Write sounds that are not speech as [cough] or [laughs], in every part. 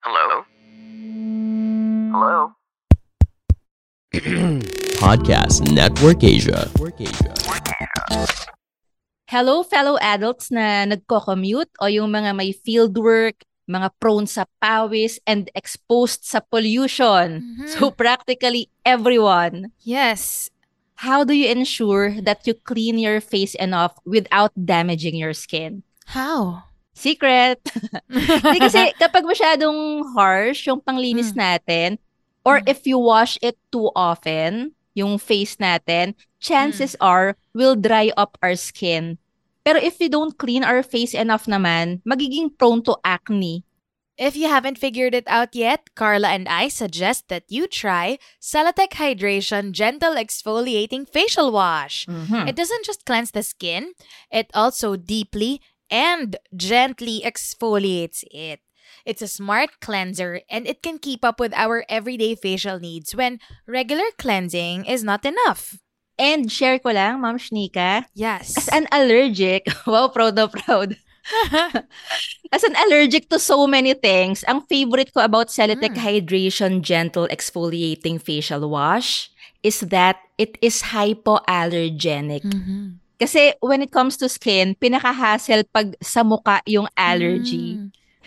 Hello? Hello? [clears throat] Podcast Network Asia. Hello fellow adults na nagko-commute o yung mga may fieldwork, mga prone sa pawis and exposed sa pollution. Mm-hmm. So practically everyone. Yes. How do you ensure that you clean your face enough without damaging your skin? How? Secret. [laughs] Hindi kasi [laughs] kapag masyadong harsh yung panglinis natin or if you wash it too often, yung face natin, chances are will dry up our skin. Pero if we don't clean our face enough naman, magiging prone to acne. If you haven't figured it out yet, Carla and I suggest that you try Celatec Hydration Gentle Exfoliating Facial Wash. It doesn't just cleanse the skin, it also deeply and gently exfoliates it. It's a smart cleanser and it can keep up with our everyday facial needs when regular cleansing is not enough. And share ko lang, Ma'am Shnika, Yes. as an allergic, [laughs] wow, proud na proud. [laughs] [laughs] As an allergic to so many things, ang favorite ko about Celatec mm. Hydration Gentle Exfoliating Facial Wash is that it is hypoallergenic. Mm-hmm. Kasi when it comes to skin, pinaka-hassle pag sa muka yung allergy.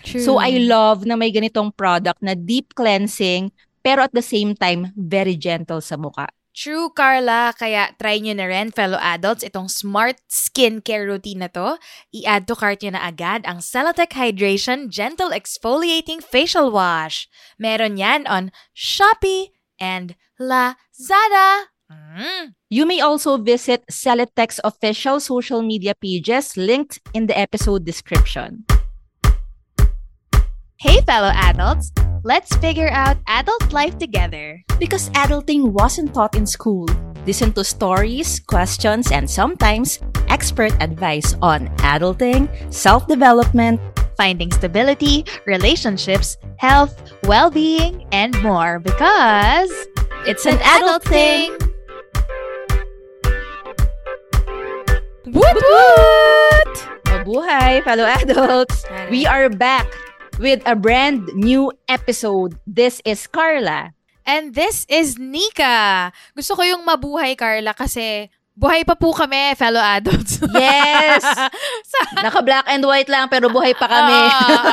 True. So I love na may ganitong product na deep cleansing pero at the same time, very gentle sa muka. True, Carla. Kaya try nyo na rin, fellow adults, itong smart skincare routine na to. I-add to cart nyo na agad ang Celatec Hydration Gentle Exfoliating Facial Wash. Meron yan on Shopee and Lazada. Mm. You may also visit Celatec's official social media pages linked in the episode description. Hey, fellow adults. Let's figure out adult life together. Because adulting wasn't taught in school. Listen to stories, questions, and sometimes expert advice on adulting, self development, Finding stability, relationships, health, well-being, and more because it's an adult thing. Woot woot! Mabuhay, fellow adults! We are back with a brand new episode. This is Carla. And this is Nika. Gusto ko yung mabuhay, Carla, kasi buhay pa po kami, fellow adults. Yes! [laughs] Sa- Naka-black and white lang pero buhay pa kami. Ah, ah,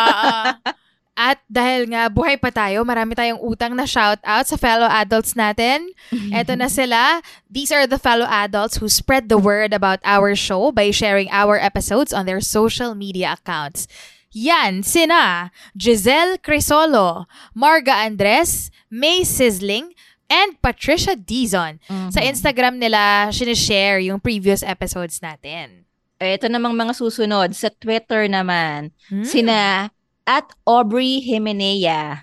ah. At dahil nga buhay pa tayo, marami tayong utang na shout out sa fellow adults natin. [laughs] Eto na sila. These are the fellow adults who spread the word about our show by sharing our episodes on their social media accounts. Yan, sina Giselle Crisolo, Marga Andres, May Sizzling, and Patricia Dizon. Sa Instagram nila, sinishare yung previous episodes natin. Ito namang mga susunod. Sa Twitter naman, Hmm. sina at Aubrey Jimenea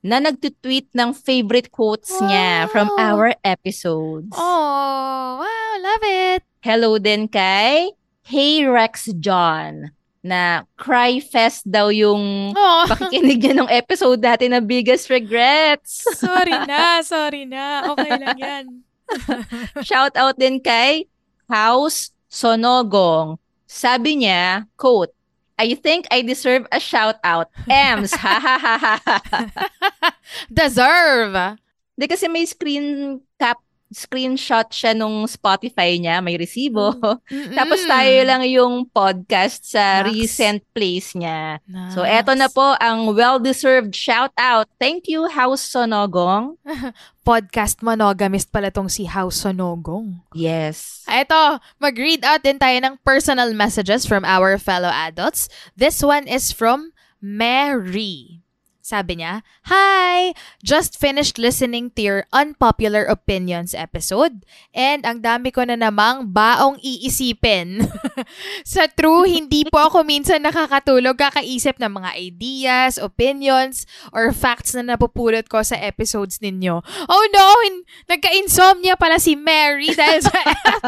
na nagtitweet ng favorite quotes niya from Wow. our episodes. Oh, wow, love it. Hello din kay Hey Rex John na cry fest daw yung Oh, [laughs] pakikinig niya ng episode natin na Biggest Regrets. sorry [laughs] na, sorry na. Okay lang yan. [laughs] Shout out din kay House Sonogong. Sabi niya, quote, I think I deserve a shout out. Ems, ha ha ha ha. ha." [laughs] Deserve. Di kasi may screen cap, screenshot siya nung Spotify niya, may resibo. [laughs] Tapos tayo lang yung podcast sa Naks. recent place niya. So eto na po ang well-deserved shout out. Thank you, House Sonogong. [laughs] Podcast monogamist pala tong si House Sonogong. Yes. Ito, mag-read out din tayo ng personal messages from our fellow adults. This one is from Mary. Sabi niya, Hi! Just finished listening to your unpopular opinions episode and ang dami ko na namang baong iisipin. [laughs] Sa true, hindi po ako minsan nakakatulog kakaisip ng mga ideas, opinions, or facts na napupulot ko sa episodes ninyo. Oh no! Hin- nagka-insomnia pala si Mary dahil sa,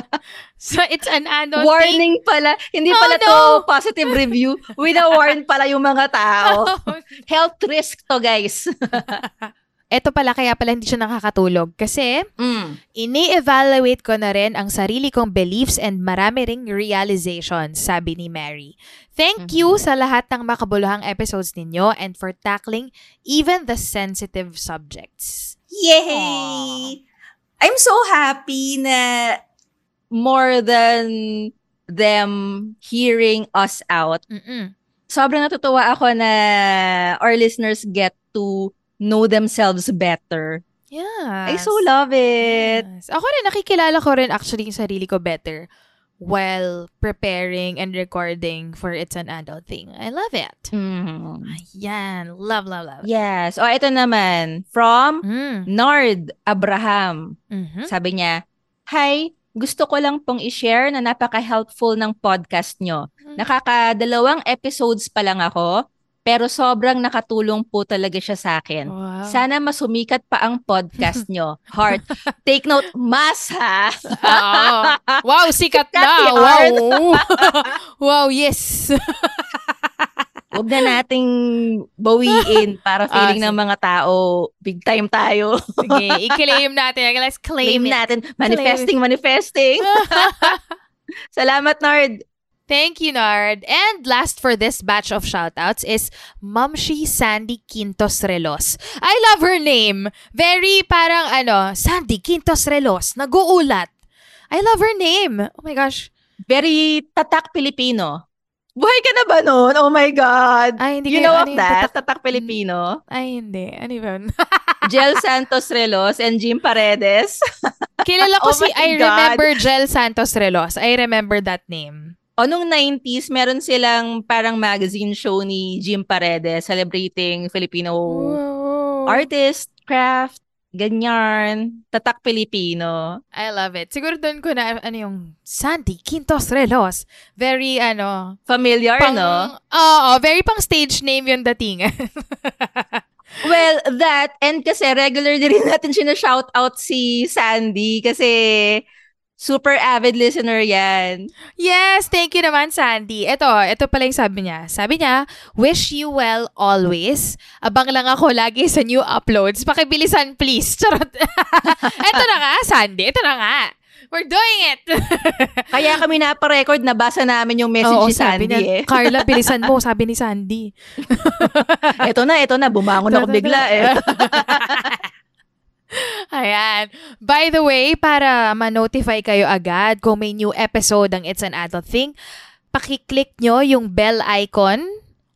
[laughs] sa It's an Ano thing. Warning pala. Hindi Oh, pala no. to positive review. Wina-warn pala yung mga tao. [laughs] [laughs] Health risk to, guys. [laughs] Ito pala kaya pala hindi siya nakakatulog kasi Mm. Ini-evaluate ko na rin ang sarili kong beliefs and marami ring realizations, sabi ni Mary. Thank you sa lahat ng makabuluhang episodes ninyo and for tackling even the sensitive subjects. Yay! I'm so happy na more than them hearing us out. Mm-mm. Sobrang natutuwa ako na our listeners get to know themselves better. Yes. I so love it. Yes. Ako rin, nakikilala ko rin actually yung sarili ko better while preparing and recording for It's an Adult Thing. I love it. Mhm. Yan. Love, love, love. Yes. O, ito naman. From Mm. Nard Abraham. Mhm. Sabi niya, Hi, gusto ko lang pong i-share na napaka-helpful ng podcast nyo. Nakakadalawang episodes pa lang ako, pero sobrang nakatulong po talaga siya sa akin. Wow. Sana masumikat pa ang podcast [laughs] nyo. Heart. Take note, mas ha? Oo. Wow, sikat Sikat na. Wow. [laughs] Wow, yes. [laughs] Huwag na nating bawiin para feeling Ah, ng mga tao, big time tayo. [laughs] Sige, i-claim natin. Let's claim, Claim it. natin. Manifesting, manifesting. [laughs] Salamat, Nard. Thank you, Nard. And last for this batch of shoutouts is Mamshi Sandy Quintos Relos. I love her name. Very parang ano, Sandy Quintos Relos. Naguulat. I love her name. Oh my gosh. Very tatak Pilipino. Buhay ka na ba noon? Oh my God. Ay, hindi You know ano of that? tatak- Tatak Pilipino. Ay, hindi. Ano yun? [laughs] Jel Santos Relos and Jim Paredes. [laughs] Kilala ko Oh si I God. remember Jel Santos Relos. I remember that name. O nung 90s, meron silang parang magazine show ni Jim Paredes celebrating Filipino Wow. artist, craft, ganyan. Tatak Pilipino. I love it. Siguro doon ko na, ano yung, Sandy Quintos Relos. Very, ano, Familiar, pang, no? Oo, very pang stage name yung datingan. [laughs] [laughs] Well, that, and kasi regular din rin natin shout out si Sandy kasi super avid listener yan. yes, thank you naman, Sandy. Ito, ito pala yung sabi niya. Sabi niya, wish you well always. Abang lang ako lagi sa new uploads. Pakibilisan, please. [laughs] Charot. [laughs] ito na nga, Sandy. Ito na nga. We're doing it. [laughs] Kaya kami naparecord, nabasa namin yung message Oo, ni sabi Sandy niya, eh. Carla, bilisan mo, sabi ni Sandy. Ito na, ito na, bumangon ako bigla eh. [laughs] Ayan. By the way, para ma-notify kayo agad kung may new episode ng It's an Adult Thing, pakiclick nyo yung bell icon,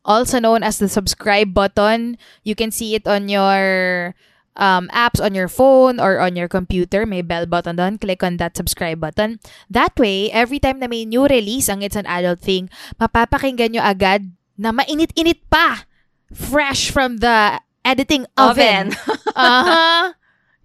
also known as the subscribe button. You can see it on your um, apps on your phone or on your computer. May bell button doon. Click on that subscribe button. That way, every time na may new release ang It's an Adult Thing, mapapakinggan nyo agad na mainit-init pa. Fresh from the editing oven. Oven. Aha. [laughs]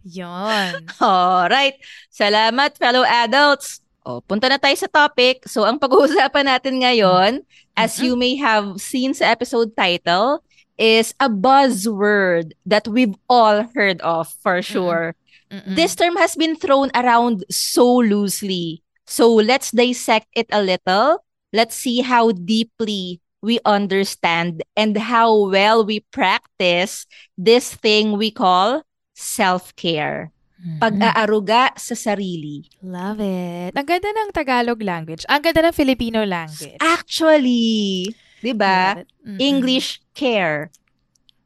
Yon. [laughs] Alright. Salamat, fellow adults. O, punta na tayo sa topic. So, ang pag-uusapan natin ngayon, as you may have seen sa episode title, is a buzzword that we've all heard of for sure. Mm-mm. This term has been thrown around so loosely. So, let's dissect it a little. Let's see how deeply we understand and how well we practice this thing we call self-care. Mm-mm. Pag-aaruga sa sarili. Love it. Ang ganda ng Tagalog language. Ang ganda ng Filipino language. Actually, 'di ba? Mm-mm. English care.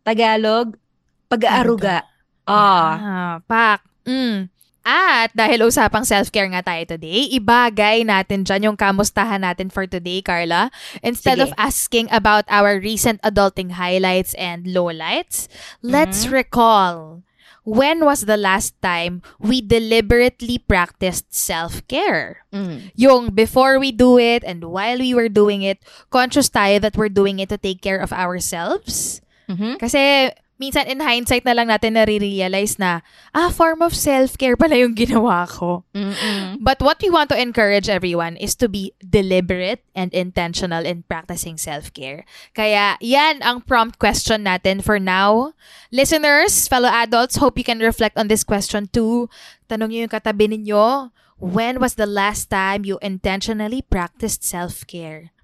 Tagalog pag-aaruga. Ah, Ah, pak. Mm. At dahil usapang self-care nga tayo today, ibagay natin dyan yung kamustahan natin for today, Carla. Instead Sige. of asking about our recent adulting highlights and lowlights, let's Mm-hmm. recall when was the last time we deliberately practiced self-care? mm. Yung before we do it and while we were doing it, conscious tayo that we're doing it to take care of ourselves. Mhm. Kasi minsan in hindsight na lang natin nare-realize na, ah, form of self-care pala yung ginawa ko. Mm-mm. But what we want to encourage everyone is to be deliberate and intentional in practicing self-care. Kaya yan ang prompt question natin for now. Listeners, fellow adults, hope you can reflect on this question too. Tanong niyo yung katabi ninyo, when was the last time you intentionally practiced self-care?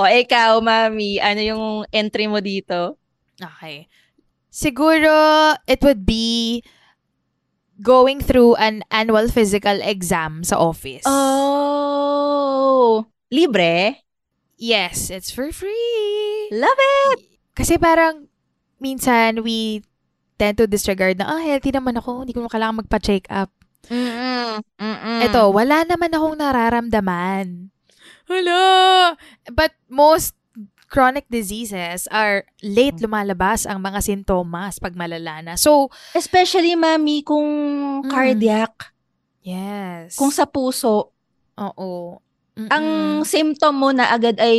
O ikaw, mami, ano yung entry mo dito? Okay. Siguro, it would be going through an annual physical exam sa office. Oh, libre? Yes, it's for free. Love it! Kasi parang, minsan, we tend to disregard na, ah, healthy naman ako, hindi ko kailangan magpa-check up. Mm-mm. Mm-mm. Ito, wala naman akong nararamdaman. Hala! But most chronic diseases are late lumalabas ang mga sintomas pag malala na. So, Especially, mami, kung Mm. cardiac, yes. kung sa puso, Oo. Mm-mm. ang symptom mo na agad ay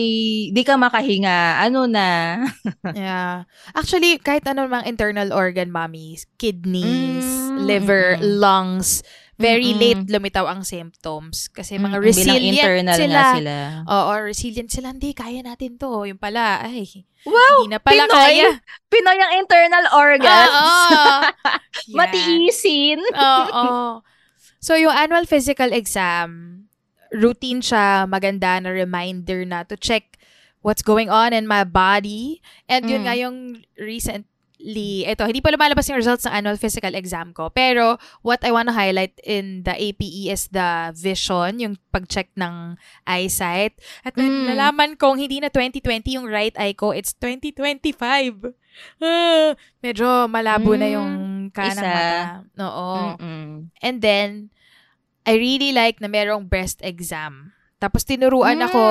di ka makahinga, ano na? [laughs] Yeah. Actually, kahit ano mang internal organ, mommy, kidneys, Mm, liver, lungs, very Mm-mm. late lumitaw ang symptoms. Kasi mga Mm, resilient internal sila. nga sila. Oo, resilient sila. Hindi, kaya natin to. Yung pala, ay, Wow! hindi na pala Pinoy? kaya. Pinoy ang internal organs. Oo. [laughs] Yan. Matiisin. Oo. So, yung annual physical exam, routine siya, maganda na reminder na to check what's going on in my body. And yun Mm. nga yung recently, ito, hindi pa lumalabas yung results ng annual physical exam ko. Pero, what I want to highlight in the APE is the vision, yung pag-check ng eyesight. At Mm. nalaman kong hindi na 2020 yung right eye ko, it's 2025. Ah, medyo malabo na Mm. yung kanang Isa. mata. Oo. Mm-mm. And then, I really like na merong breast exam. Tapos tinuruan Mm. ako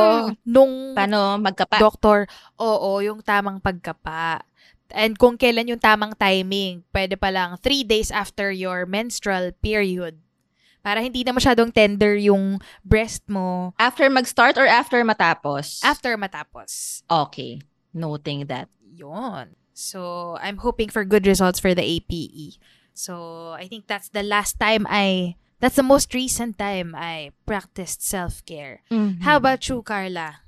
nung Paano magkapa? doktor, oo, yung tamang pagkapa. And kung kailan yung tamang timing, pwede pa lang three days after your menstrual period. Para hindi na masyadong tender yung breast mo after mag-start or after matapos? after matapos. Okay. Noting that. Yon. So, I'm hoping for good results for the APE. So, I think that's the last time I, that's the most recent time I practiced self-care. Mhm. How about you, Carla?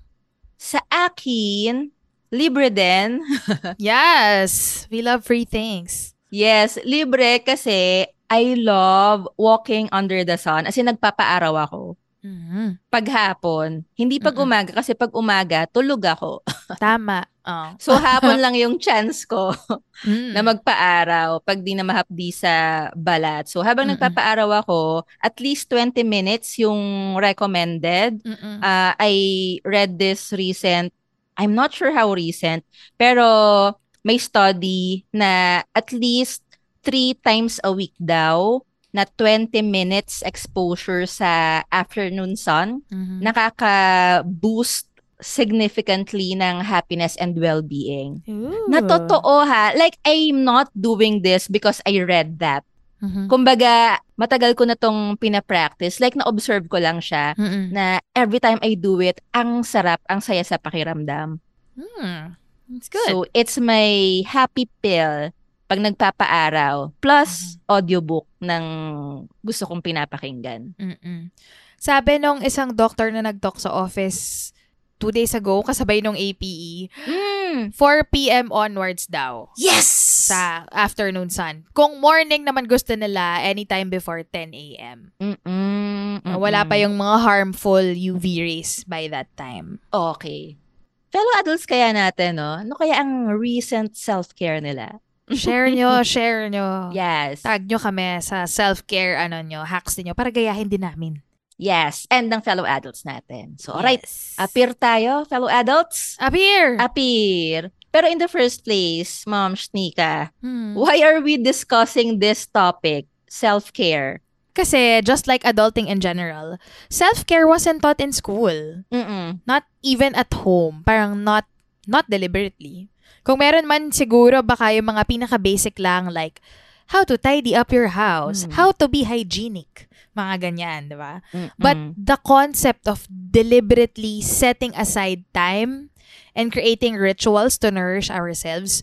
Sa akin, libre din. [laughs] Yes, we love free things. Yes, libre kasi I love walking under the sun. As in, nagpapaaraw ako. Mhm. Paghapon, hindi pag Mm-mm. umaga kasi pag umaga, tulog ako. [laughs] Tama. Oh. So, hapon lang yung chance ko [laughs] Mm. na magpaaraw pag di na mahapdi sa balat. So, habang Mm-mm. nagpapaaraw ako, at least 20 minutes yung recommended. Uh, I read this recent, I'm not sure how recent, pero may study na at least three times a week daw na 20 minutes exposure sa afternoon sun Mhm. nakaka-boost significantly ng happiness and well-being. Ooh. Na totoo ha, like I'm not doing this because I read that. Mhm. Kumbaga, matagal ko na tong pina-practice. Like na-observe ko lang siya Mm-mm. na every time I do it, ang sarap, ang saya sa pakiramdam. Hmm. It's good. So, it's my happy pill pag nagpapaaraw. Plus, audiobook ng gusto kong pinapakinggan. Mm-mm. Sabi nung isang doctor na nag-talk sa office two days ago, kasabay nung APE, Mm. 4 p.m. onwards daw Yes! sa afternoon sun. Kung morning naman gusto nila, anytime before 10 a.m. Mm-mm, Wala pa yung mga harmful UV rays by that time. Okay. Fellow adults kaya natin, no? Ano kaya ang recent self-care nila? Share nyo, [laughs] share nyo. Yes. Tag nyo kami sa self-care ano nyo, hacks niyo para gayahin din namin. Yes. And ang fellow adults natin. So, alright. Yes. Appear tayo, fellow adults? Appear! Appear. Pero in the first place, Ma'am Shnika, Hmm. why are we discussing this topic, self-care? Kasi, just like adulting in general, self-care wasn't taught in school. Mm-mm. Not even at home. Parang not, not deliberately. Kung meron man siguro, baka yung mga pinaka-basic lang like, how to tidy up your house, Mm. how to be hygienic, mga ganyan, di ba? Mm-mm. But the concept of deliberately setting aside time and creating rituals to nourish ourselves,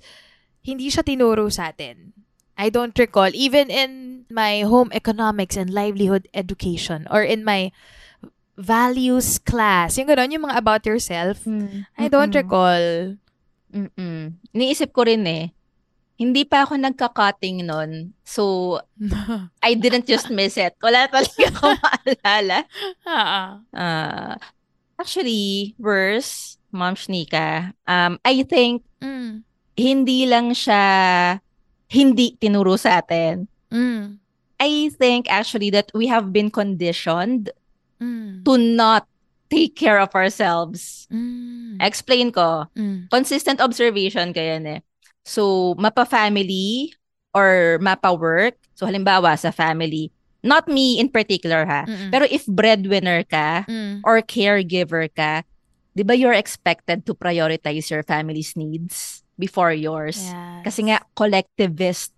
hindi siya tinuro sa atin. I don't recall, even in my home economics and livelihood education or in my values class, yung gano'n, yung mga about yourself, I don't Mm-mm. recall. Mm-mm. Niisip ko rin eh, hindi pa ako nagka-cutting nun. So, [laughs] I didn't just miss it. Wala talaga akong [laughs] maalala. Uh, actually, worse, Ma'am Shnika, um, I think mm. hindi lang siya hindi tinuro sa atin. Mm. I think actually that we have been conditioned Mm. to not take care of ourselves. Mm. Explain ko. Mm. Consistent observation kaya eh. So, mapa-family or mapa-work. So, halimbawa sa family. Not me in particular ha. Mm-mm. Pero if breadwinner ka Mm. or caregiver ka, di ba you're expected to prioritize your family's needs before yours? Yes. Kasi nga, collectivist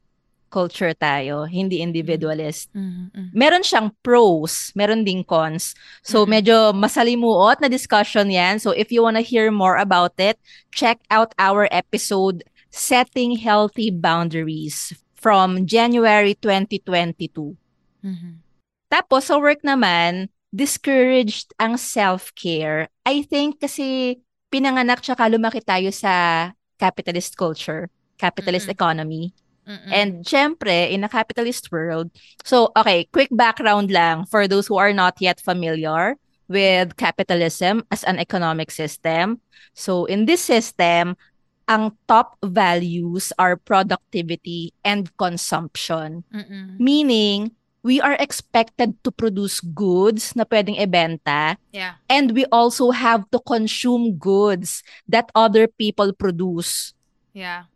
culture tayo, hindi individualist. Mm, mm. Meron siyang pros, meron ding cons. So, Mm. medyo masalimuot na discussion yan. So, if you wanna hear more about it, check out our episode, Setting Healthy Boundaries from January 2022. Mhm. Tapos, sa work naman, discouraged ang self-care. I think kasi pinanganak tsaka lumaki tayo sa capitalist culture, capitalist Mm-mm. economy. Mm-mm. And syempre, in a capitalist world, so okay, quick background lang for those who are not yet familiar with capitalism as an economic system. So in this system, ang top values are productivity and consumption. Mm-mm. Meaning, we are expected to produce goods na pwedeng ibenta Yeah. and we also have to consume goods that other people produce Yeah.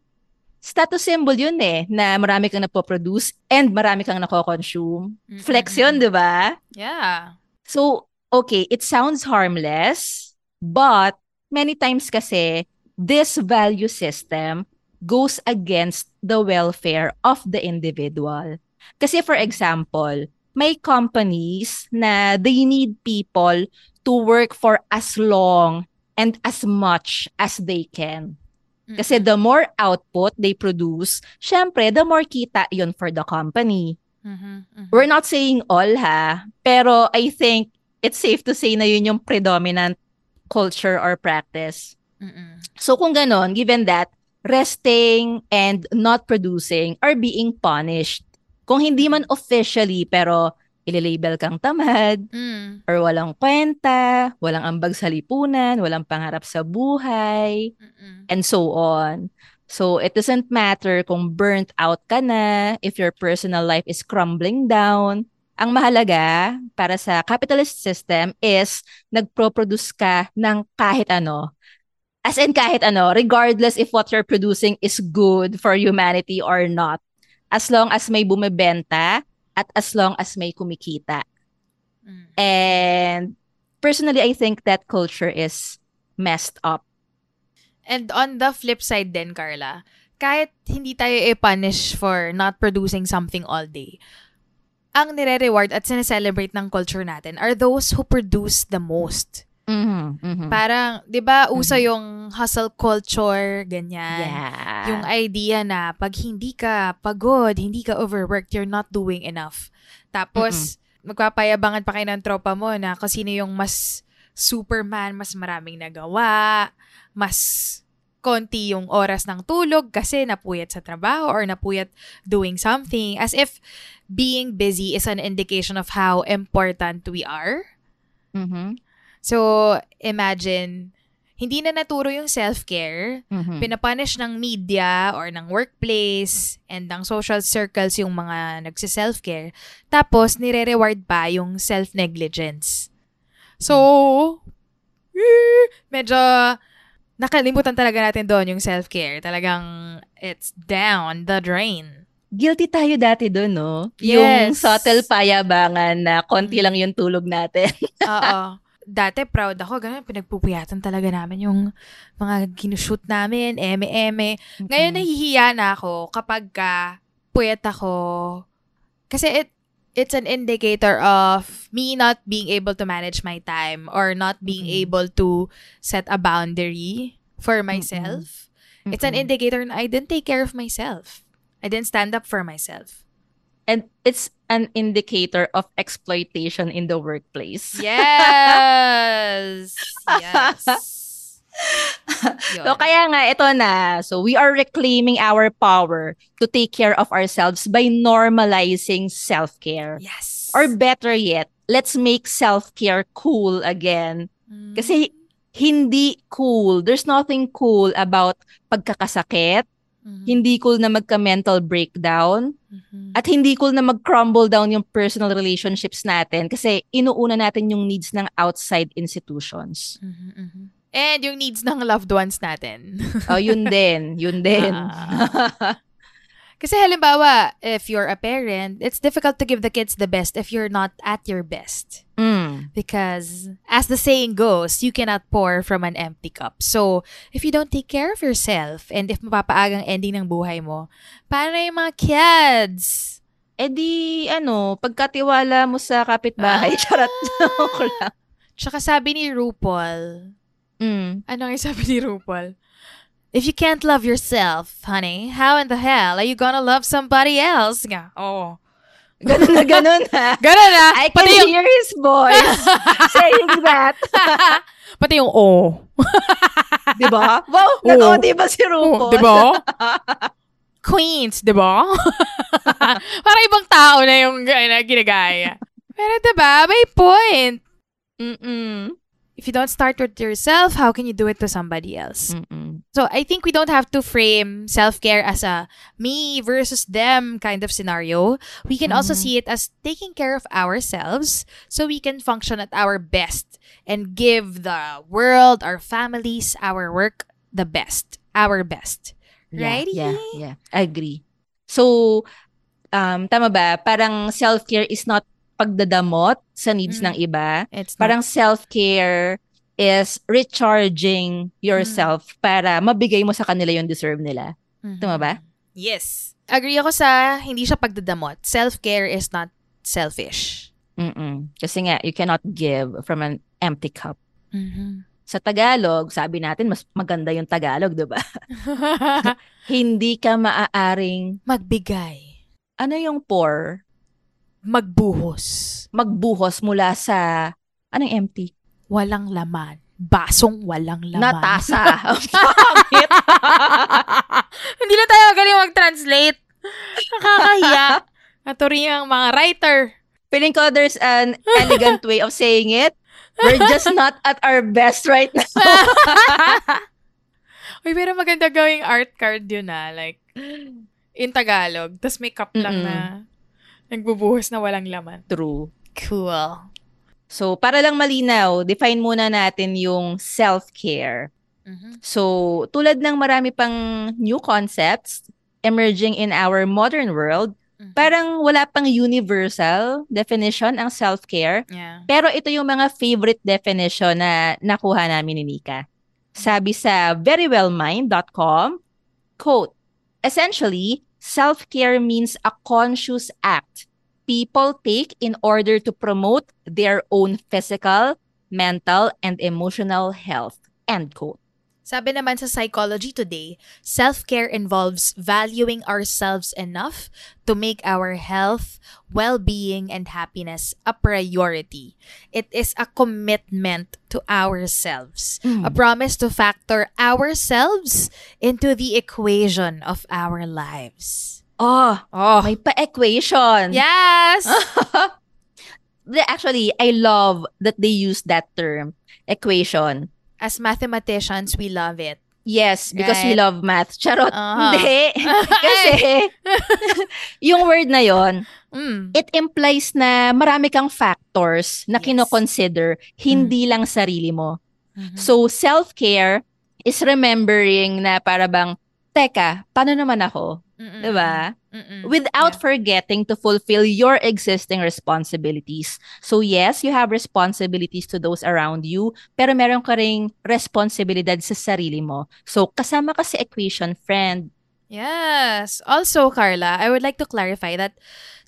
status symbol yun eh, na marami kang napoproduce and marami kang nako-consume. Mm, Flex yun, di ba? Yeah. So, okay, it sounds harmless, but many times kasi, this value system goes against the welfare of the individual. Kasi for example, may companies na they need people to work for as long and as much as they can. Kasi the more output they produce, syempre, the more kita yun for the company. Mhm, mhm. We're not saying all ha, pero I think it's safe to say na yun yung predominant culture or practice. Mm-mm. So kung ganon, given that, resting and not producing are being punished. Kung hindi man officially, pero ililabel kang tamad, Mm. or walang kwenta, walang ambag sa lipunan, walang pangarap sa buhay, Mm-mm. and so on. So it doesn't matter kung burnt out ka na, if your personal life is crumbling down. Ang mahalaga para sa capitalist system is nagpro-produce ka ng kahit ano. As in kahit ano, regardless if what you're producing is good for humanity or not. As long as may bumibenta at as long as may kumikita. Mm. And personally, I think that culture is messed up. And on the flip side din, Carla, kahit hindi tayo i-punish for not producing something all day, ang nire-reward at sineselebrate ng culture natin are those who produce the most. Mhm, mhm. Parang, di ba, uso Mhm. yung hustle culture, ganyan. Yeah. Yung idea na pag hindi ka pagod, hindi ka overworked, you're not doing enough. Tapos, magpapayabangan pa kayo ng tropa mo na kung sino yung mas superman, mas maraming nagawa, mas konti yung oras ng tulog kasi napuyat sa trabaho or napuyat doing something. As if being busy is an indication of how important we are. Mhm, So, imagine, hindi na naturo yung self-care, mhm. pinapunish ng media or ng workplace and ng social circles yung mga nagsi-self-care. Tapos, nire-reward pa yung self-negligence. So, eh, medyo nakalimutan talaga natin doon yung self-care. Talagang it's down the drain. Guilty tayo dati doon, no? Yes. Yung subtle payabangan na konti lang yung tulog natin. Oo. [laughs] Dati proud ako, ganun, pinagpupuyatan talaga namin yung mga ginushoot namin, eme-eme. Ngayon, nahihiya na ako kapag ka puyat ako. Kasi it, it's an indicator of me not being able to manage my time or not being Mm-mm. able to set a boundary for myself. It's an indicator na I didn't take care of myself. I didn't stand up for myself. And it's an indicator of exploitation in the workplace. Yes. yes. [laughs] Yun. So kaya nga ito na. So we are reclaiming our power to take care of ourselves by normalizing self-care. Yes. Or better yet, let's make self-care cool again. Mm. Kasi hindi cool. There's nothing cool about pagkakasakit. Mhm. Hindi cool na magka-mental breakdown. Mhm. At hindi cool na mag-crumble down yung personal relationships natin kasi inuuna natin yung needs ng outside institutions. Mhm, mhm. And yung needs ng loved ones natin. Oh, yun [laughs] din. Yun din. Ah. Kasi halimbawa, if you're a parent, it's difficult to give the kids the best if you're not at your best. Mm. Because, as the saying goes, you cannot pour from an empty cup. So, if you don't take care of yourself, and if mapapaagang ending ng buhay mo, paano yung mga kids? Eh di, ano, pagkatiwala mo sa kapitbahay, charot. Joke [laughs] lang. Tsaka sabi ni RuPaul, Mm. ano nga sabi ni RuPaul? If you can't love yourself, honey, how in the hell are you gonna love somebody else? Nga, oh. Ganun na ganun ha. [laughs] Ganun na. I can Pati yung, hear his voice [laughs] saying that. [laughs] pati yung oh. Di ba? Wow, Oo. nag-o, di ba si RuPaul? Oh, di ba? Queens, di ba? Parang ibang tao na yung ginagaya. Pero di ba, may point. Mm-mm. If you don't start with yourself, how can you do it to somebody else? Mm-mm. So I think we don't have to frame self-care as a me versus them kind of scenario. We can also Mhm. see it as taking care of ourselves so we can function at our best and give the world, our families, our work the best. Our best. Yeah, Righty? yeah, yeah. I agree. So, um, tama ba? Parang self-care is not pagdadamot sa needs Mm. ng iba. It's not- Parang self-care is recharging yourself para mabigay mo sa kanila yung deserve nila. Mhm. Tama ba? Yes. Agree ako sa hindi siya pagdadamot. Self-care is not selfish. Mm-mm. Kasi nga, you cannot give from an empty cup. Mhm. Sa Tagalog, sabi natin, mas maganda yung Tagalog, di ba? [laughs] Hindi ka maaaring, Magbigay. ano yung pour? Magbuhos. Magbuhos mula sa, anong empty? Walang laman. Basong walang laman. Natasa. [laughs] Ang pangit. [laughs] Hindi na tayo magaling mag-translate. Nakakahiya. Rin yung mga writer. Feeling ko there's an elegant way of saying it. We're just not at our best right now. [laughs] Uy, pero maganda gawing art card yun na. Like, in Tagalog. Tapos may cup lang Mm-mm. na nagbubuhos na walang laman. True. Cool. So, para lang malinaw, define muna natin yung self-care. Mhm. So, tulad ng marami pang new concepts emerging in our modern world, Mhm. parang wala pang universal definition ang self-care. Yeah. Pero ito yung mga favorite definition na nakuha namin ni Nika. Sabi sa verywellmind.com, quote, Essentially, self-care means a conscious act people take in order to promote their own physical, mental, and emotional health. End quote. Sabi naman sa Psychology Today, self-care involves valuing ourselves enough to make our health, well-being, and happiness a priority. It is a commitment to ourselves, a promise to factor ourselves into the equation of our lives. Oh, Oh, may pa-equation. yes! [laughs] Actually, I love that they use that term, equation. As mathematicians, we love it. Yes, because we Right. love math. Charot. Uh-huh. Hindi. [laughs] Kasi, [laughs] yung word na yon, Mm. it implies na marami kang factors na Yes. kino-consider, hindi lang sarili mo. Mhm. So, self-care is remembering na para bang, teka, paano naman ako? Mm-mm. Diba? Mm-mm. Without Yeah. forgetting to fulfill your existing responsibilities. So, yes, you have responsibilities to those around you, pero meron ka ring responsibilidad sa sarili mo. So, kasama ka sa equation, friend. Yes. Also, Carla, I would like to clarify that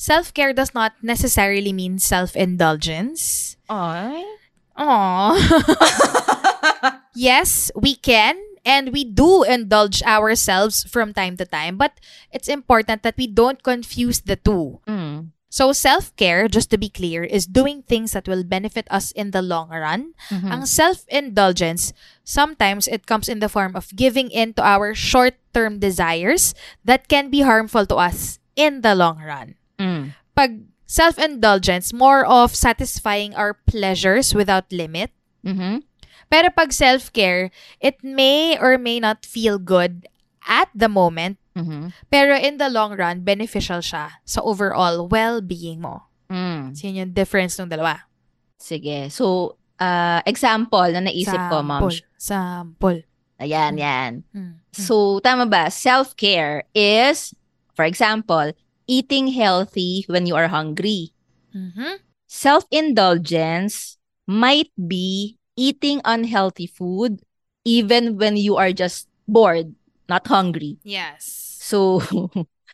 self-care does not necessarily mean self-indulgence. Ay. Aww. [laughs] yes, we can And we do indulge ourselves from time to time, but it's important that we don't confuse the two. Mm. So self-care, just to be clear, is doing things that will benefit us in the long run. Mhm. Ang self-indulgence, sometimes it comes in the form of giving in to our short-term desires that can be harmful to us in the long run. Mm. Pag self-indulgence, more of satisfying our pleasures without limit. Mhm. Pero pag self-care, it may or may not feel good at the moment, Mhm. pero in the long run, beneficial siya sa overall well-being mo. Mm. So, yun yung difference ng dalawa. Sige. So, uh, example na naisip ko, ma'am. Sample. Sample. Ayan, Mm. yan. Mm. So, tama ba? Self-care is, for example, eating healthy when you are hungry. Mhm. Self-indulgence might be eating unhealthy food even when you are just bored, not hungry. Yes. So,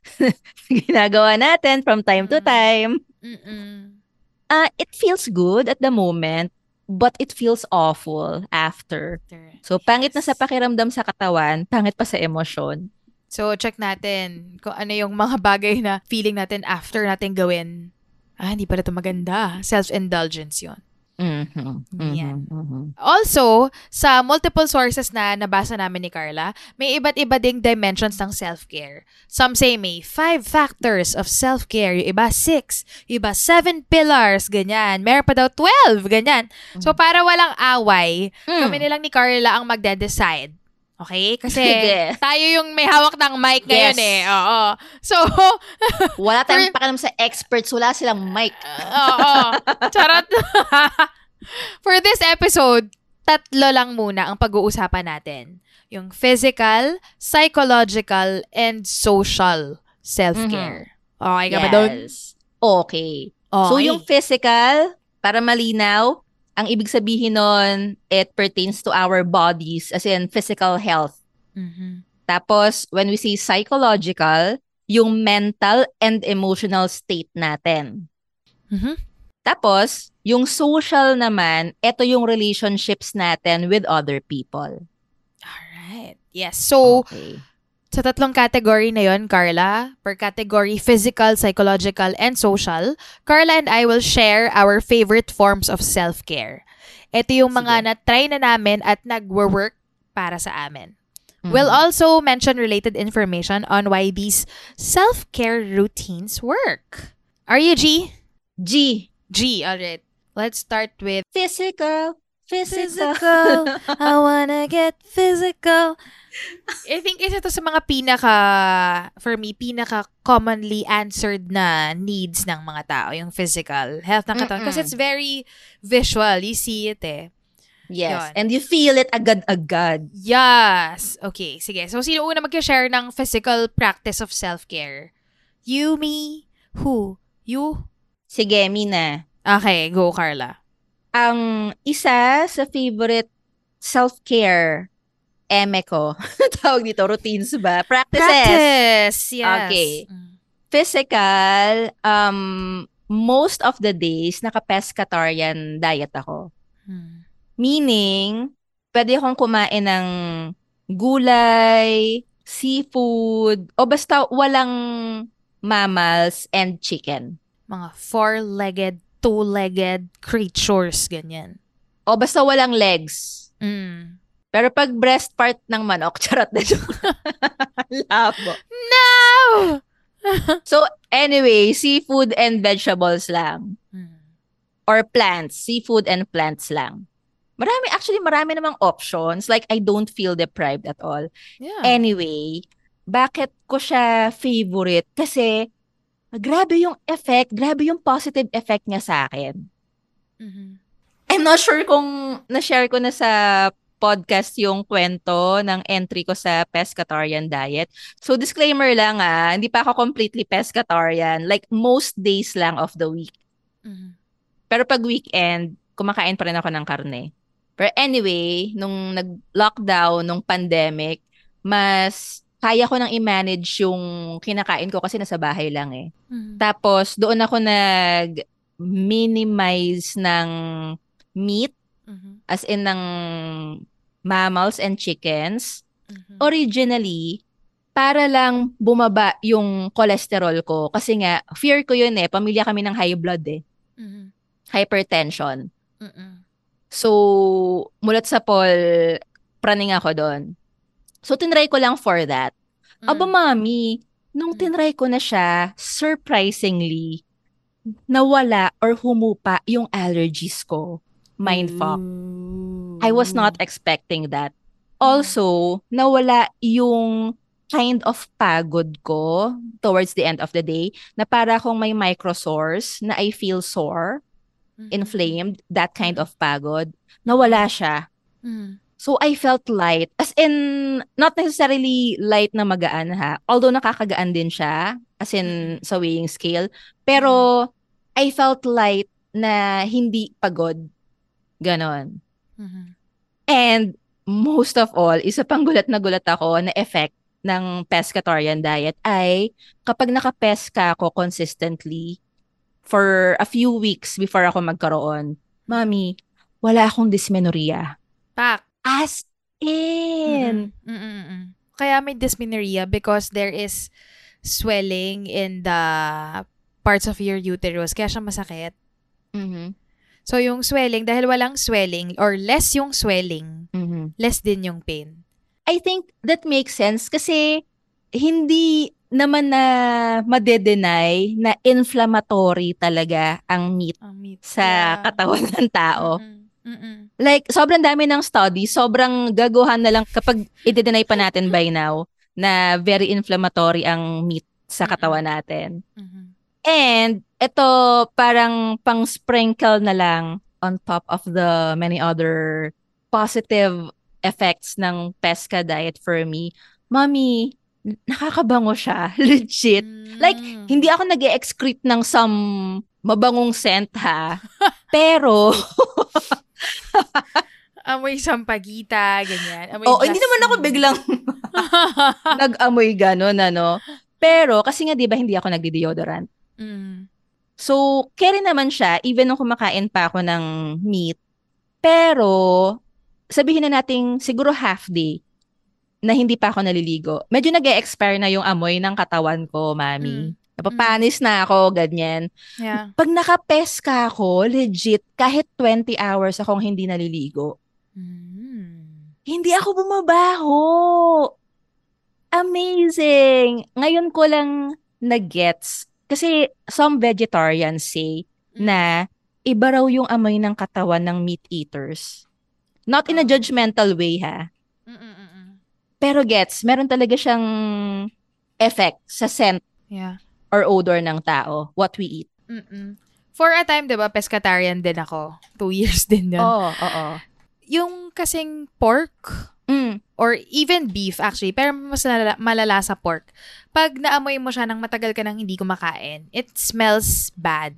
[laughs] ginagawa natin from time to time. Mm-mm. Uh, it feels good at the moment, but it feels awful after. So, pangit na sa pakiramdam sa katawan, pangit pa sa emosyon. So, check natin kung ano yung mga [laughs] bagay na feeling natin after natin gawin. Ah, hindi pala ito maganda. Self-indulgence yon. Mhm, Yan. mhm, mhm. Also, sa multiple sources na nabasa namin ni Carla, may iba't iba ding dimensions ng self-care. Some say may five factors of self-care, yung iba six, yung iba seven pillars, ganyan. Meron pa daw 12, ganyan. So, para walang away, Mm. kami nilang ni Carla ang magde-decide. Okay? Kasi Sige. tayo yung may hawak ng mic ngayon Yes. eh. Oo. So, [laughs] Wala tayong pakialam sa experts, wala silang mic. Oo. Charot. [laughs] For this episode, tatlo lang muna ang pag-uusapan natin. Yung physical, psychological, and social self-care. Okay ka ba doon? Yes. Okay. Okay. So, yung physical, para malinaw, ang ibig sabihin nun, it pertains to our bodies, as in physical health. Mhm. Tapos, when we say psychological, yung mental and emotional state natin. Mhm. Tapos, yung social naman, ito yung relationships natin with other people. Alright. Yes. So, Okay. Sa tatlong category na yon, Carla, per category physical, psychological, and social, Carla and I will share our favorite forms of self-care. Ito yung mga na-try na namin at nag-work para sa amin. Mhm. We'll also mention related information on why these self-care routines work. Are you G? G. G, alright. Let's start with Physical. Physical. [laughs] I wanna get physical. [laughs] I think isa to sa mga pinaka, for me, pinaka commonly answered na needs ng mga tao, yung physical health ng katawan. Kasi it's very visual. You see it eh. Yes. Yun. And you feel it agad-agad. Yes. Okay, sige. So, sino una mag-share ng physical practice of self-care? You, me, who? You? Sige, Mina. Okay, go, Carla. Ang isa sa favorite self-care eme ko. [laughs] Tawag dito, routines ba? Practices. Practice! Yes. Okay. Mm. Physical, um, most of the days, naka-pescatarian diet ako. Mm. Meaning, pwede akong kumain ng gulay, seafood, o basta walang mammals and chicken. Mga four-legged, two-legged creatures, ganyan. O basta walang legs. Mm. Pero pag breast part ng manok, [laughs] charot na joke. Labo. No! [laughs] So, anyway, seafood and vegetables lang. Mm. Or plants. Seafood and plants lang. Marami, actually, marami namang options. Like, I don't feel deprived at all. Yeah. Anyway, bakit ko siya favorite? Kasi, grabe yung effect, grabe yung positive effect niya sa akin. Mhm. I'm not sure kung na-share ko na sa podcast yung kwento ng entry ko sa pescatarian diet. So, disclaimer lang ah, hindi pa ako completely pescatarian. Like, most days lang of the week. Mhm. Pero pag weekend, kumakain pa rin ako ng karne. Pero anyway, nung nag-lockdown, nung pandemic, mas kaya ko nang i-manage yung kinakain ko kasi nasa bahay lang eh. Mhm. Tapos, doon ako nag-minimize ng meat Mhm. as in ng mammals and chickens, Mhm. originally, para lang bumaba yung cholesterol ko. Kasi nga, fear ko yun eh. Pamilya kami ng high blood eh. Mhm. Hypertension. Mm-mm. So, mulat sa Paul, praning ako doon. So, tinry ko lang for that. Aba, Mm. mami, nung Mm. tinry ko na siya, surprisingly, nawala or humupa yung allergies ko. Mindfuck. I was not expecting that. Also, nawala yung kind of pagod ko towards the end of the day na para akong may microsores na I feel sore, Mhm. inflamed, that kind of pagod. Nawala siya. Mhm. So I felt light. As in, not necessarily light na magaan ha. Although nakakagaan din siya, as in sa weighing scale. Pero I felt light na hindi pagod. Ganon. Mhm. And most of all, isa pang gulat na gulat ako na effect ng pescatarian diet ay kapag nakapeska ako consistently for a few weeks before ako magkaroon, Mami, wala akong dysmenorrhea. Pak. As in. Mm-mm. Mm-mm. Kaya may dysmenorrhea because there is swelling in the parts of your uterus. Kaya siya masakit. Mhm. So, yung swelling, dahil walang swelling or less yung swelling, Mhm. less din yung pain. I think that makes sense kasi hindi naman na madedenay na inflammatory talaga ang meat Ang meat. sa Yeah. katawan ng tao. Mm-mm. Mm-mm. Like, sobrang dami ng study, sobrang gaguhan na lang kapag i-deny pa natin by now na very inflammatory ang meat sa katawan natin. Mhm. And ito parang pang sprinkle na lang on top of the many other positive effects ng pesca diet for me. Mommy, nakakabango siya. [laughs] Legit. Like, Mm. Hindi ako nag excrete ng some mabangong scent ha. Pero, [laughs] Amoy sampagita, ganyan. Amoy oh, hindi naman ako biglang [laughs] nag-amoy ganon, ano. Pero, kasi nga, di ba, hindi ako nagdi-deodorant. Mm. So, carry naman siya, even nung kumakain pa ako ng meat. Pero, sabihin na nating siguro half day na hindi pa ako naliligo. Medyo nag expire na yung amoy ng katawan ko, mami. Napapanis na ako, ganyan. Yeah. Pag nakapeska ako, legit, kahit 20 hours akong hindi naliligo, Mm. hindi ako bumabaho. Amazing! Ngayon ko lang nag-gets. Kasi some vegetarians say na iba raw yung amoy ng katawan ng meat eaters. Not in a Oh. judgmental way ha. Mm-mm-mm. Pero gets, meron talaga siyang effect sa scent Yeah. or odor ng tao, what we eat. Mm-mm. For a time, di ba, pescatarian din ako. Two years [laughs] din yun. Oo, oo. Yung kasing pork, Mm. or even beef actually, pero mas malala, malala sa pork. Pag naamoy mo siya nang matagal ka nang hindi kumakain, it smells bad.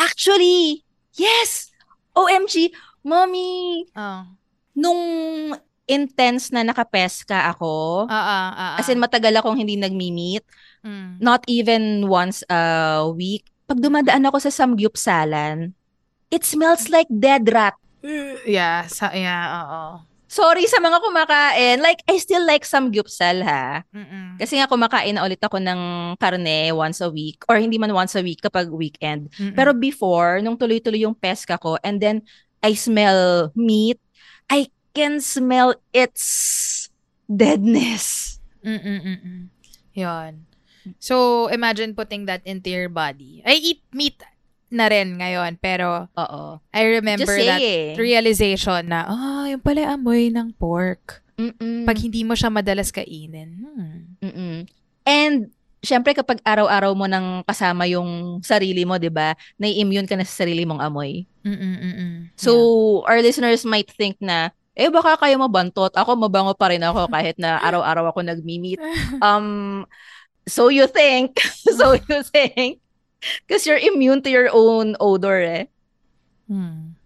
Actually, yes! OMG, mommy, Oh. nung intense na nakapeska ako, Ah, ah, ah, ah. as in matagal akong hindi nagmi-meet, Mm. not even once a week, pag dumadaan ako sa samgyupsalan, it smells like dead rat. Yeah, sa, yeah, oo. Sorry sa mga kumakain. Like, I still like samgyupsal ha. Mm-mm. Kasi nga kumakain na ulit ako ng karne once a week. Or hindi man once a week kapag weekend. Mm-mm. Pero before, nung tuloy-tuloy yung peska ko, and then I smell meat, I can smell its deadness. Mm-mm-mm. Yun. So, imagine putting that into your body. I eat meat na rin ngayon, pero Oo. I remember Just that saying. realization na, ah, yung pala amoy ng pork. Mm-mm. Pag hindi mo siya madalas kainin. Hmm. Mm-mm. And, syempre kapag araw-araw mo nang kasama yung sarili mo, di ba, nai-immune ka na sa sarili mong amoy. Mm-mm-mm. So, our listeners might think na, eh baka kayo mabantot, ako mabango pa rin ako kahit na araw-araw ako nagmi-meet. [laughs] Um, so you think, [laughs] so you think, [laughs] because you're immune to your own odor eh. Hmm.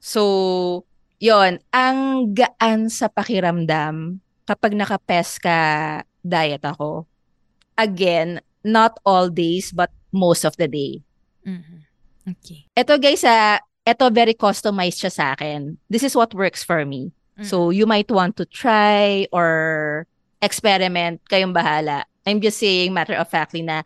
So, yon ang gaan sa pakiramdam kapag nakapeska diet ako. Again, not all days but most of the day. Mhm. Okay. Ito guys, ah, ito very customized siya sa akin. This is what works for me. So, you might want to try or experiment. Kayong bahala. I'm just saying matter of factly na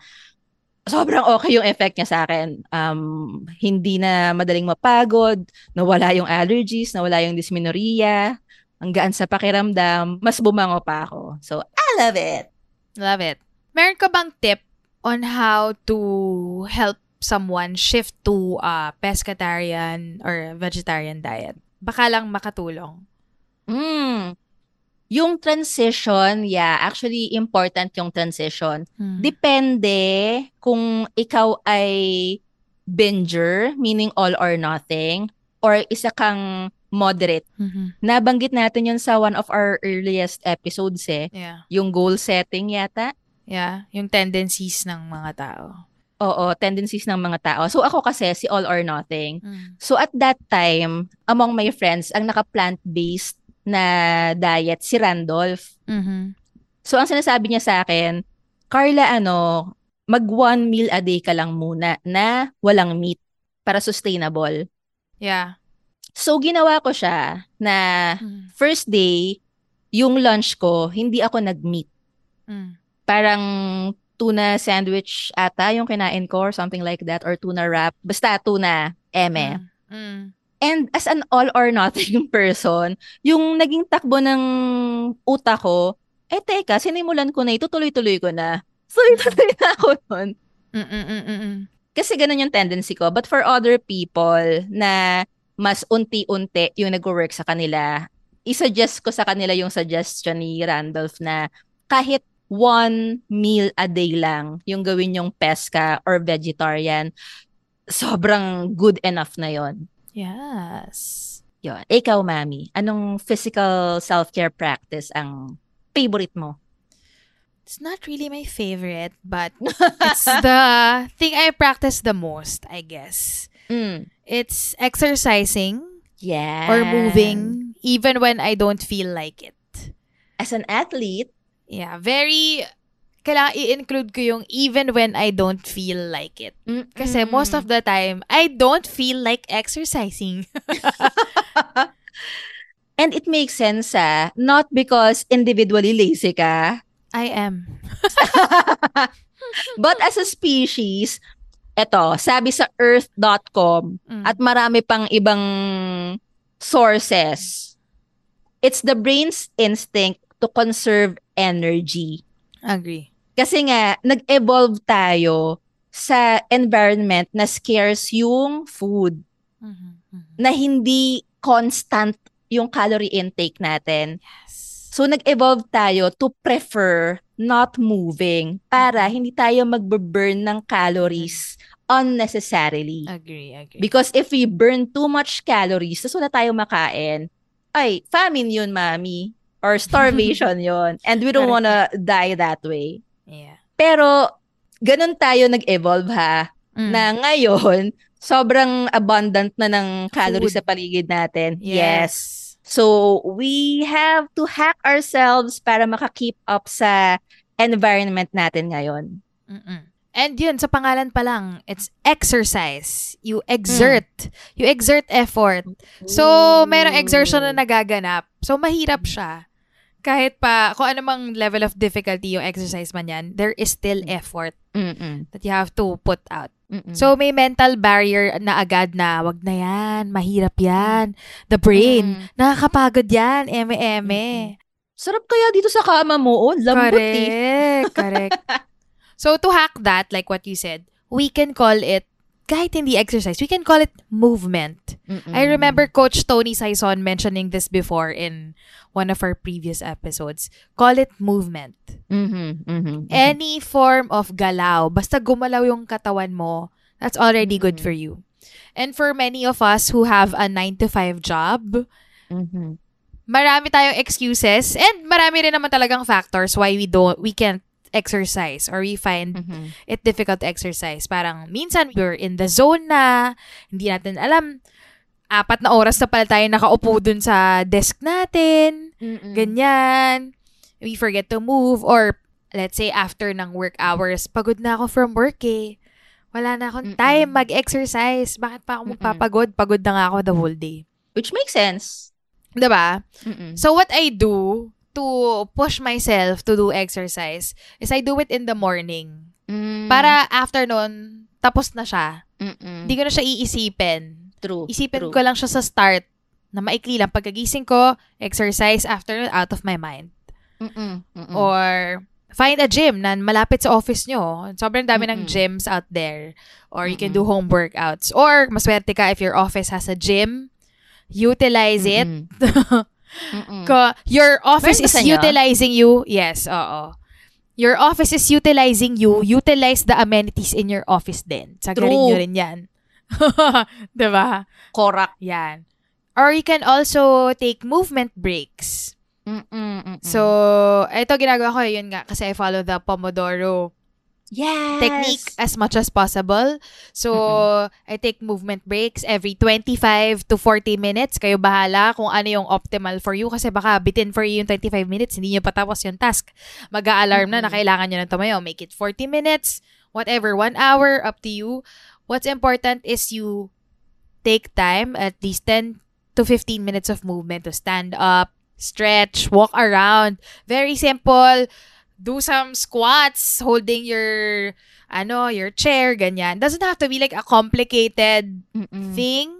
sobrang okay yung effect niya sa akin. Um, hindi na madaling mapagod, nawala yung allergies, nawala yung dysmenorrhea, ang gaan sa pakiramdam, mas bumango pa ako. So, I love it. Love it. Meron ka bang tip on how to help someone shift to a pescatarian or vegetarian diet? Baka lang makatulong. Mm. Yung transition, yeah, actually important yung transition. Hmm. Depende kung ikaw ay binger, meaning all or nothing, or isa kang moderate. Mhm. Nabanggit natin yun sa one of our earliest episodes eh. Yeah. Yung goal setting yata. Yeah. Yung tendencies ng mga tao. Oo, tendencies ng mga tao. So ako kasi si all or nothing. Mm. So at that time, among my friends, ang naka-plant-based na diet si Randolph. Mhm. So ang sinasabi niya sa akin, Carla, ano, mag one meal a day ka lang muna na walang meat para sustainable. Yeah. So ginawa ko siya na Mm. first day, yung lunch ko, hindi ako nag-meat. Mm. Parang tuna sandwich ata yung kinain ko or something like that or tuna wrap. Basta tuna, eme. Mm. Mm. And as an all or nothing [laughs] person, yung naging takbo ng utak ko, eh teka, sinimulan ko na ito, tuloy-tuloy ko na. [laughs] So, tuloy na ako nun. Mm, mm, mm, mm, mm. Kasi ganun yung tendency ko. But for other people na mas unti-unti yung nag-work sa kanila, i-suggest ko sa kanila yung suggestion ni Randolph na kahit one meal a day lang yung gawin yung pesca or vegetarian, sobrang good enough na yon. Yes. Yun. Ikaw, Mami, anong physical self-care practice ang favorite mo? It's not really my favorite, but [laughs] it's the thing I practice the most, I guess. Mm. It's exercising Yeah. or moving even when I don't feel like it. As an athlete, Yeah, very kailangan i-include ko yung even when I don't feel like it. Kasi most of the time, I don't feel like exercising. [laughs] And it makes sense, ah. Not because individually lazy ka, I am. [laughs] but as a species, eto, sabi sa earth.com Mm. at marami pang ibang sources, it's the brain's instinct to conserve energy. Agree. Kasi nga, nag-evolve tayo sa environment na scarce yung food, Mhm, mhm. na hindi constant yung calorie intake natin. Yes. So, nag-evolve tayo to prefer not moving para hindi tayo magbe-burn ng calories unnecessarily. Agree, agree. Because if we burn too much calories, tapos wala tayong makain, ay, famine yun, mami. Or starvation [laughs] yun. And we don't wanna die that way. Yeah. Pero, ganun tayo nag-evolve ha, Mm. na ngayon, sobrang abundant na ng calories Food. sa paligid natin. yes. So, we have to hack ourselves para maka-keep up sa environment natin ngayon. Mm-mm. And yun, sa pangalan pa lang, it's exercise. You exert. You exert effort. So, merong exertion na nagaganap. So, mahirap siya. Kahit pa, kung anumang level of difficulty yung exercise man yan, there is still effort Mm-mm. that you have to put out. Mm-mm. So, may mental barrier na agad na, wag na yan, mahirap yan. The brain, Mm. nakakapagod yan, eme-eme. Sarap kaya dito sa kama mo. Oh, lambot eh. Correct, correct. [laughs] so, to hack that, like what you said, we can call it, kahit hindi exercise, we can call it movement. Mm-mm. I remember Coach Tony Saison mentioning this before in one of our previous episodes. Call it movement. Mhm, mhm, mhm. Any form of galaw, basta gumalaw yung katawan mo, that's already good Mhm. for you. And for many of us who have a 9 to 5 job, Mhm. marami tayong excuses and marami rin naman talagang factors why we don't we can't exercise or we find Mhm. it difficult to exercise. Parang minsan we're in the zone na, hindi natin alam, apat na oras na pala tayo nakaupo dun sa desk natin, Mm-mm. ganyan. We forget to move or let's say after ng work hours, pagod na ako from work eh. Wala na akong Mm-mm. time mag-exercise. Bakit pa ako magpapagod? Pagod na nga ako the whole day. Which makes sense. Diba? Mm-mm. So what I do to push myself to do exercise is I do it in the morning. Mm. Para after nun, tapos na siya. Mm-mm. Hindi ko na siya iisipin. True. Isipin true. ko lang siya sa start na maikli lang. Pagkagising ko, exercise after nun, out of my mind. Mm-mm. Mm-mm. Or find a gym na malapit sa office nyo. Sobrang dami ng Mm-mm. gyms out there. Or you can Mm-mm. do home workouts. Or maswerte ka if your office has a gym, utilize it. [laughs] Mm-mm. Ko, your office Meron is utilizing you. Yes, oo. Your office is utilizing you. Utilize the amenities in your office din. Sagarin True. nyo rin yan. [laughs] diba? Korak. Yan. Or you can also take movement breaks. Mm-mm. Mm-mm. So, ito ginagawa ko, yun nga, kasi I follow the Pomodoro yes. technique as much as possible. So, I take movement breaks every 25 to 40 minutes. Kayo bahala kung ano yung optimal for you kasi baka bitin for you yung 25 minutes, hindi nyo patapos yung task. Mag-a-alarm na na Mm-mm. kailangan nyo na tumayo. Make it 40 minutes, whatever, one hour, up to you. What's important is you take time, at least 10 to 15 minutes of movement to stand up, stretch, walk around. Very simple. Do some squats holding your ano, your chair, ganyan. Doesn't have to be like a complicated Mm-mm. thing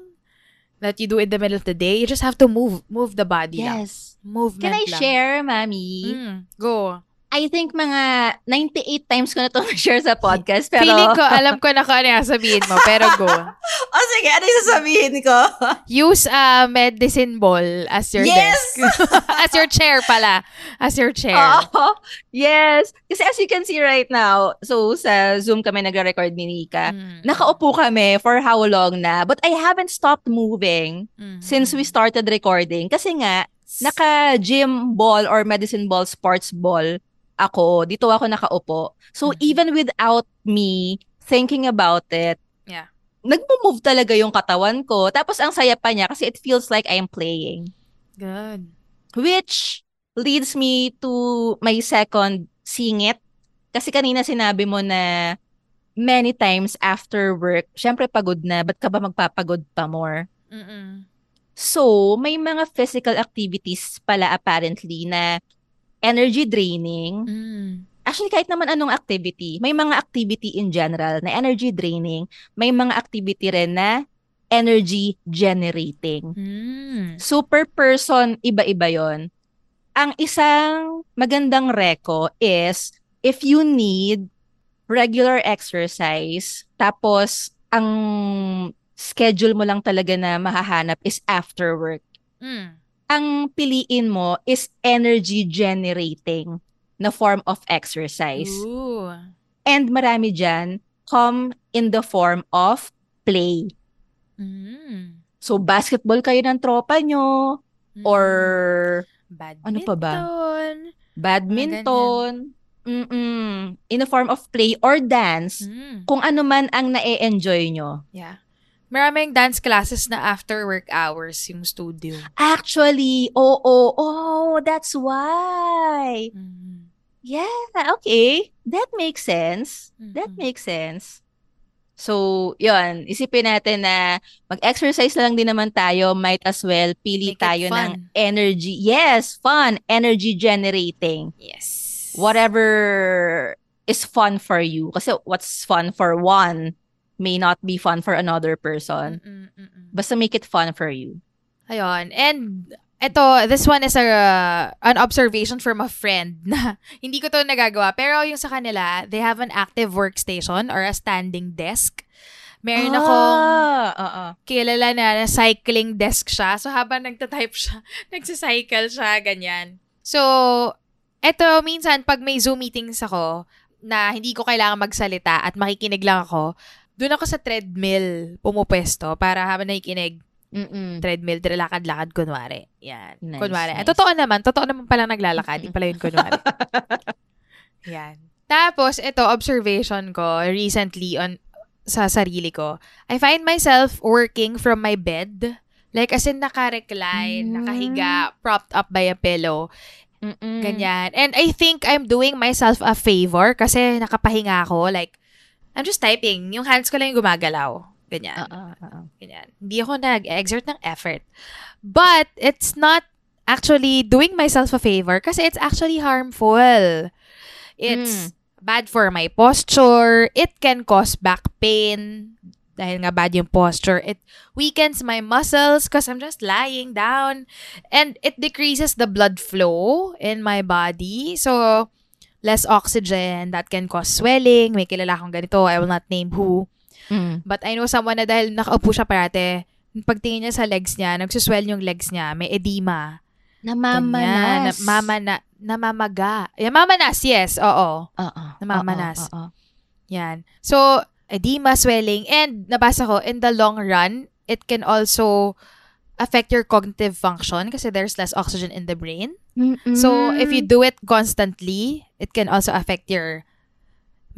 that you do in the middle of the day. You just have to move move the body. Yes. Movement Can I lang. share, Mami? Mm, go. I think mga 98 times ko na to [laughs] share sa podcast. Pero, Feeling ko, alam ko na kung ano yung sabihin mo, pero go. [laughs] oh, sige, ano yung sasabihin ko? [laughs] Use a medicine ball as your Yes! desk. as your chair pala. As your chair. Oo. yes. Kasi as you can see right now, so sa Zoom kami nagre-record ni Nika. Mm. Nakaupo kami for how long na, but I haven't stopped moving Mm. since we started recording. Kasi nga, naka-gym ball or medicine ball, sports ball ako. Dito ako nakaupo. So, Mhm. even without me thinking about it, Yeah. nagmo-move talaga yung katawan ko. Tapos, ang saya pa niya kasi it feels like I am playing. Good. Which leads me to my second singit. Kasi kanina sinabi mo na many times after work, syempre pagod na, ba't ka ba magpapagod pa more? Mm-mm. So, may mga physical activities pala apparently na energy draining. Mm. Actually, kahit naman anong activity, may mga activity in general na energy draining, may mga activity rin na energy generating. Mm. Super person, iba-iba yon. Ang isang magandang reko is if you need regular exercise, tapos ang schedule mo lang talaga na mahahanap is after work. Mm. Ang piliin mo is energy generating na form of exercise. Ooh. And marami dyan come in the form of play. Mm. So, basketball kayo ng tropa nyo, or Badminton. ano pa ba? badminton, mm in a form of play or dance, Mm. kung ano man ang na-enjoy nyo. Yeah. Maraming dance classes na after work hours yung studio. Actually, oo, oh, oh, that's why. Mm. Yeah, okay. That makes sense. That Mhm. makes sense. So, yun, isipin natin na mag-exercise na lang din naman tayo, might as well pili Make tayo ng energy. Yes, fun, energy generating. Yes. Whatever is fun for you. Kasi what's fun for one may not be fun for another person. Mm-mm, mm-mm. Basta make it fun for you. Ayun. And ito, this one is a an observation from a friend [laughs] na hindi ko to nagagawa. Pero yung sa kanila, they have an active workstation or a standing desk. Meron akong Ah, oo. kilala na, na cycling desk siya. So, habang nagtatype siya, [laughs] nagsicycle siya, ganyan. So, eto, minsan, pag may Zoom meetings ako, na hindi ko kailangan magsalita at makikinig lang ako, doon ako sa treadmill pumupwesto para habang nakikinig, Mm-mm. treadmill, lakad-lakad, kunwari. Yan. Nice, kunwari. nice. Eh, totoo naman. Totoo naman pala naglalakad. Hindi pala yun kunwari. [laughs] Yan. Tapos, ito, observation ko recently on sa sarili ko. I find myself working from my bed. Like, as in, naka-recline, Mm. nakahiga, propped up by a pillow. Mm-mm. Ganyan. And I think I'm doing myself a favor kasi nakapahinga ako. Like, I'm just typing. Yung hands ko lang yung gumagalaw. Ganyan. Oo, oo. Ganyan. Hindi ako nag-exert ng effort. But it's not actually doing myself a favor kasi it's actually harmful. It's bad for my posture. It can cause back pain dahil nga bad yung posture. It weakens my muscles because I'm just lying down. And it decreases the blood flow in my body. So, less oxygen. That can cause swelling. May kilala akong ganito. I will not name who. Mm. But I know someone na dahil nakaupo siya parate, pagtingin niya sa legs niya, nagsuswell yung legs niya, may edema. Namamanas. Ganyan. Na, mamana, namamaga. Yeah, mamanas, yes. Oo. Oo. Namamanas. Oo, oo. Yan. So, edema, swelling, and nabasa ko, in the long run, it can also affect your cognitive function kasi there's less oxygen in the brain. So, if you do it constantly, it can also affect your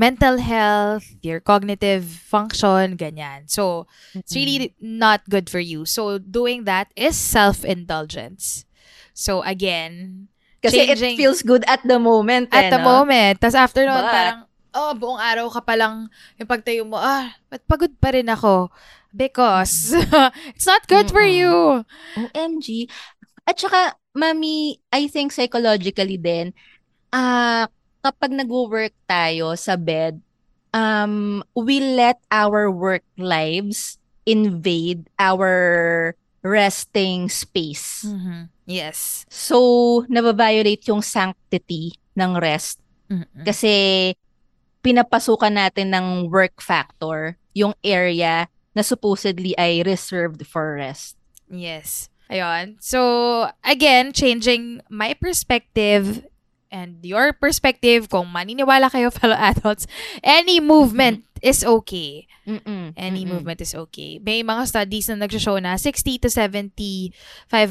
mental health, your cognitive function, ganyan. So, it's really not good for you. So, doing that is self-indulgence. So, again, Kasi changing- it feels good at the moment. at eh, the no? moment. Tapos after But- parang, oh, buong araw ka palang, yung pagtayo mo, ah, ba't pagod pa rin ako? Because, [laughs] it's not good for Mm-mm. you. OMG. At saka, mami, I think psychologically din, ah kapag nag-work tayo sa bed, um, we let our work lives invade our resting space. Mhm. Yes. So, nababiolate yung sanctity ng rest Mm-mm. kasi pinapasukan natin ng work factor yung area na supposedly ay reserved for rest. Yes. Ayun. So, again, changing my perspective and your perspective, kung maniniwala kayo, [laughs] fellow adults, any movement is okay. Mm-mm. Any Mm-mm. movement is okay. May mga studies na nagsashow na 60 to 75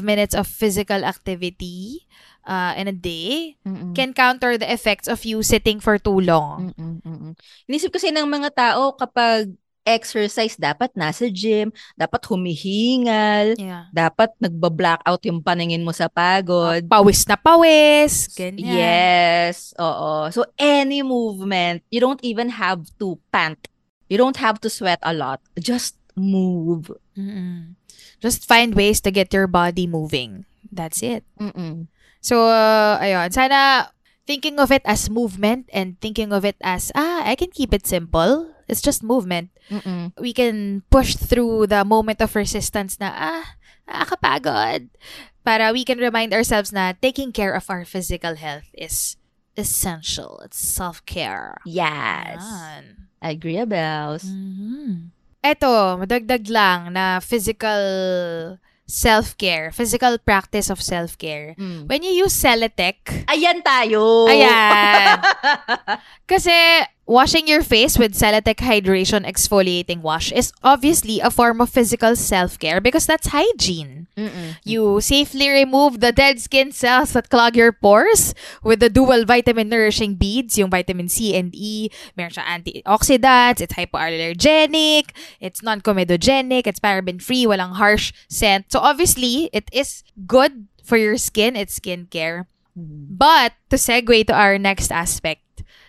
minutes of physical activity uh, in a day Mm-mm. can counter the effects of you sitting for too long. Mm-mm, mm-mm. Inisip kasi ng mga tao kapag exercise, dapat nasa gym, dapat humihingal, Yeah. dapat nagba-blackout yung paningin mo sa pagod. Pawis na pawis. Ganyan. Yes, oo. So any movement, you don't even have to pant. You don't have to sweat a lot. Just move. Mm-mm. Just find ways to get your body moving. That's it. Mm-mm. So, uh, ayun. Sana thinking of it as movement and thinking of it as, ah, I can keep it simple. It's just movement. Mm-mm. We can push through the moment of resistance na, ah, nakakapagod. Para we can remind ourselves na taking care of our physical health is essential. It's self-care. Yes. Yan. Agree about. Mhm. Eto, madagdag lang na physical self-care, physical practice of self-care. Mm. When you use Celetec, Ayan tayo. Ayan. [laughs] Kasi washing your face with Celetec Hydration Exfoliating Wash is obviously a form of physical self-care because that's hygiene. Mm-mm. You safely remove the dead skin cells that clog your pores with the dual vitamin nourishing beads, yung vitamin C and E. Meron siya antioxidants, it's hypoallergenic, it's non-comedogenic, it's paraben-free, walang harsh scent. So obviously, it is good for your skin, it's skincare. But to segue to our next aspect,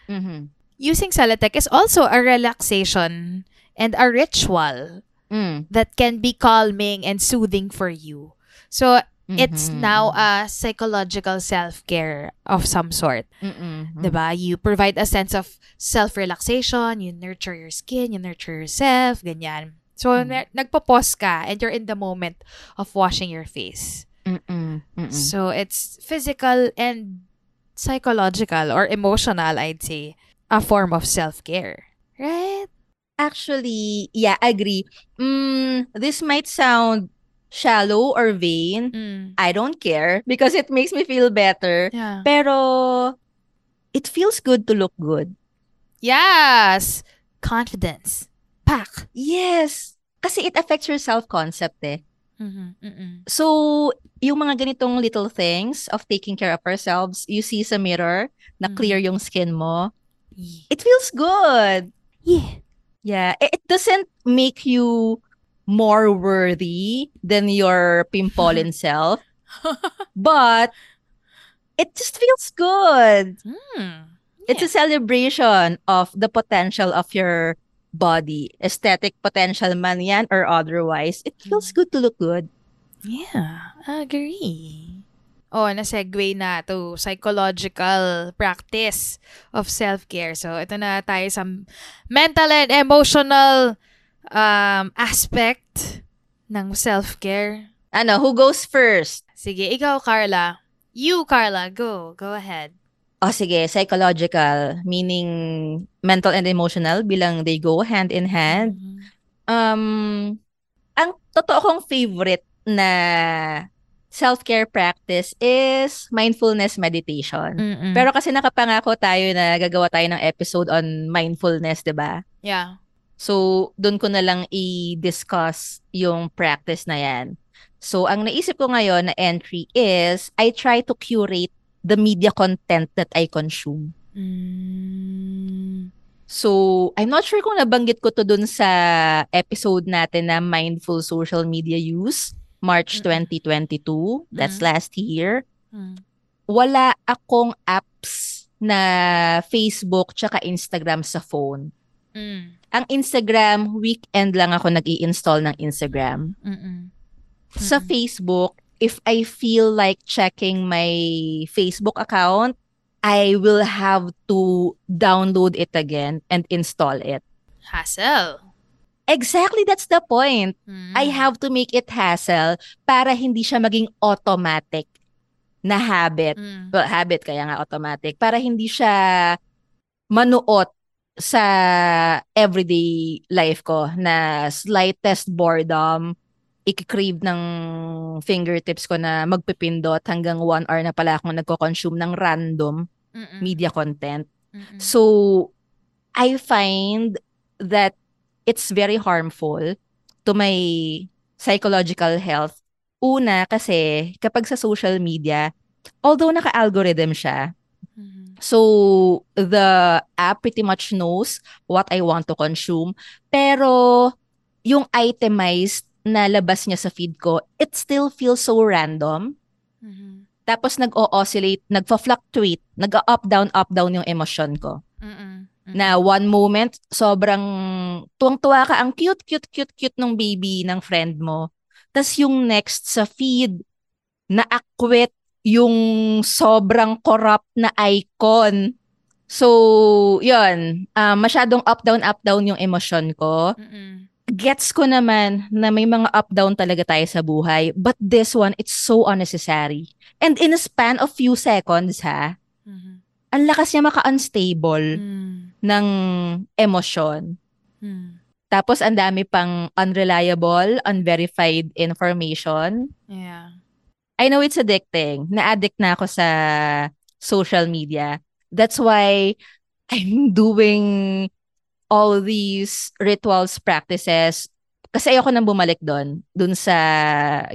Mhm. Using Celetec is also a relaxation and a ritual Mm. that can be calming and soothing for you. So it's Mhm. now a psychological self-care of some sort. Mm-mm. 'Di ba? You provide a sense of self-relaxation, you nurture your skin, you nurture yourself, ganyan. So Mm. na- nagpo-pause ka and you're in the moment of washing your face. Mm-mm. Mm-mm. So it's physical and psychological or emotional, I'd say, a form of self-care. Right? Actually, yeah, agree. Mm, this might sound shallow or vain. Mm. I don't care because it makes me feel better. Yeah. Pero it feels good to look good. Yes. Confidence. Pack. Yes. Kasi it affects your self-concept eh. Mm-hmm. Mm-mm. So, yung mga ganitong little things of taking care of ourselves, you see sa mirror na Mhm. clear yung skin mo, Yeah. it feels good. Yeah. Yeah, it, doesn't make you more worthy than your pimpolin [laughs] self, but it just feels good. Mm. It's a celebration of the potential of your body, aesthetic potential man yan or otherwise. It feels good to look good. Yeah, agree. Oh, na-segue na to psychological practice of self-care. So, ito na tayo sa mental and emotional um, aspect ng self-care. Ano, who goes first? Sige, ikaw, Carla. You, Carla, go. Go ahead. O sige, psychological, meaning mental and emotional bilang they go hand in hand. Mhm. Um, ang totoo kong favorite na self-care practice is mindfulness meditation. Mm-mm. Pero kasi nakapangako tayo na gagawa tayo ng episode on mindfulness, 'di ba? yeah. So, doon ko na lang i-discuss yung practice na 'yan. So, ang naisip ko ngayon na entry is I try to curate the media content that I consume. Mm. So, I'm not sure kung nabanggit ko to dun sa episode natin na Mindful Social Media Use, March Mm. 2022. That's Mm. last year. Mm. Wala akong apps na Facebook tsaka Instagram sa phone. Mm. Ang Instagram, weekend lang ako nag install ng Instagram. Mm-mm. Sa Mm-mm. Facebook, if I feel like checking my Facebook account, I will have to download it again and install it. Hassle. Exactly, that's the point. Mm. I have to make it hassle para hindi siya maging automatic na habit. Mm. Well, habit kaya nga automatic. Para hindi siya manuot sa everyday life ko na slightest boredom, ikikrave ng fingertips ko na magpipindot hanggang one hour na pala akong nagko-consume ng random Mm-mm. media content. Mm-mm. So, I find that it's very harmful to my psychological health. Una, kasi kapag sa social media, although naka-algorithm siya, Mhm. so the app pretty much knows what I want to consume, pero yung itemized na labas niya sa feed ko, it still feels so random. Mhm. Tapos nag-o-oscillate, nagfa-fluctuate, nag-up down up down yung emosyon ko. Mm-mm. Na one moment, sobrang tuwang-tuwa ka, ang cute, cute, cute, cute nung baby ng friend mo. Tapos yung next sa feed, na-acquit yung sobrang corrupt na icon. So, yun, ah, masyadong up-down, up-down yung emosyon ko. Mm-mm. Gets ko naman na may mga up-down talaga tayo sa buhay. But this one, it's so unnecessary. And in a span of few seconds, ha, Mhm. ang lakas niya maka-unstable Mm. Ng emosyon. Mm. Tapos ang dami pang unreliable, unverified information. Yeah. I know it's addicting. Na-addict na ako sa social media. That's why I'm doing all these rituals, practices. Kasi ayoko nang bumalik doon, doon sa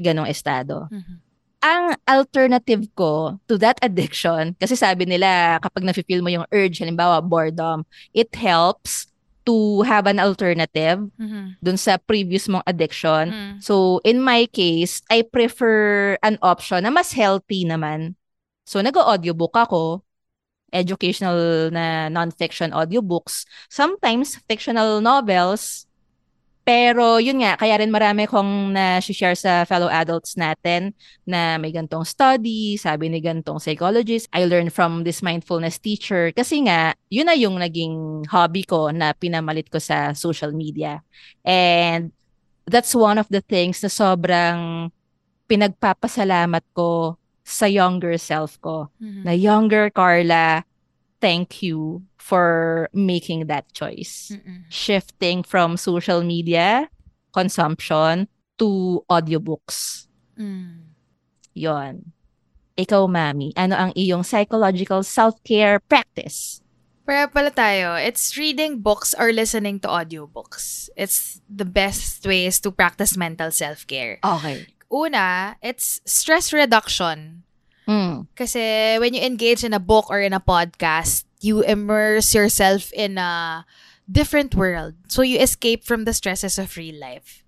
ganong estado. Mhm. Ang alternative ko to that addiction, kasi sabi nila kapag nafe-feel mo yung urge, halimbawa boredom, it helps to have an alternative Mhm. dun sa previous mong addiction. Mm. So, in my case, I prefer an option na mas healthy naman. So, nag-audiobook ako, educational na non-fiction audiobooks, sometimes fictional novels, pero yun nga, kaya rin marami kong na-share sa fellow adults natin na may gantong study, sabi ni gantong psychologist. I learned from this mindfulness teacher kasi nga, yun na yung naging hobby ko na pinamalit ko sa social media. And that's one of the things na sobrang pinagpapasalamat ko sa younger self ko. Mhm. Na younger Carla, thank you for making that choice. Mm-mm. Shifting from social media consumption to audiobooks. Mm. Yon. Ikaw, Mami, ano ang iyong psychological self-care practice? Para pala tayo, it's reading books or listening to audiobooks. It's the best ways to practice mental self-care. Okay. Una, it's stress reduction. Mm. Kasi when you engage in a book or in a podcast, you immerse yourself in a different world. So you escape from the stresses of real life.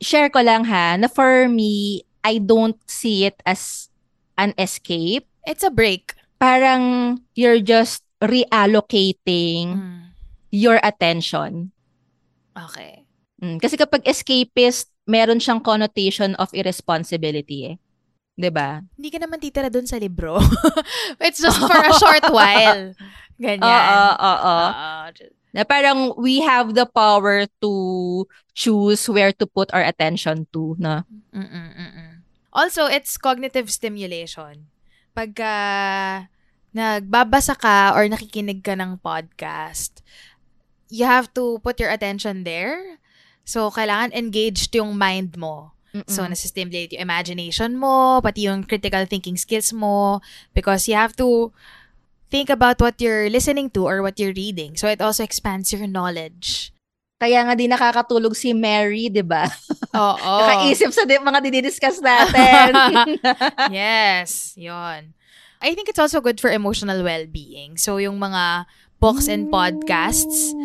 Share ko lang ha, na for me, I don't see it as an escape. It's a break. Parang you're just reallocating Mm. your attention. Okay. Mm, Kasi kapag escapist, meron siyang connotation of irresponsibility eh. 'Di ba? Hindi ka naman titira doon sa libro. [laughs] It's just for a short [laughs] while. Ganyan. Oo, oo. Oo. Na parang we have the power to choose where to put our attention to, na. Mm-mm, mm-mm. Also, it's cognitive stimulation. Pagka nagbabasa ka or nakikinig ka ng podcast, you have to put your attention there. So, kailangan engaged yung mind mo. So, Mm-mm. nasa-stimulate yung imagination mo, pati yung critical thinking skills mo, because you have to think about what you're listening to or what you're reading. So, it also expands your knowledge. Kaya nga di nakakatulog si Mary, 'di ba? [laughs] Oo. Nakaisip sa di- mga dinidiscuss natin. [laughs] yes, yon. I think it's also good for emotional well-being. So, yung mga books and podcasts,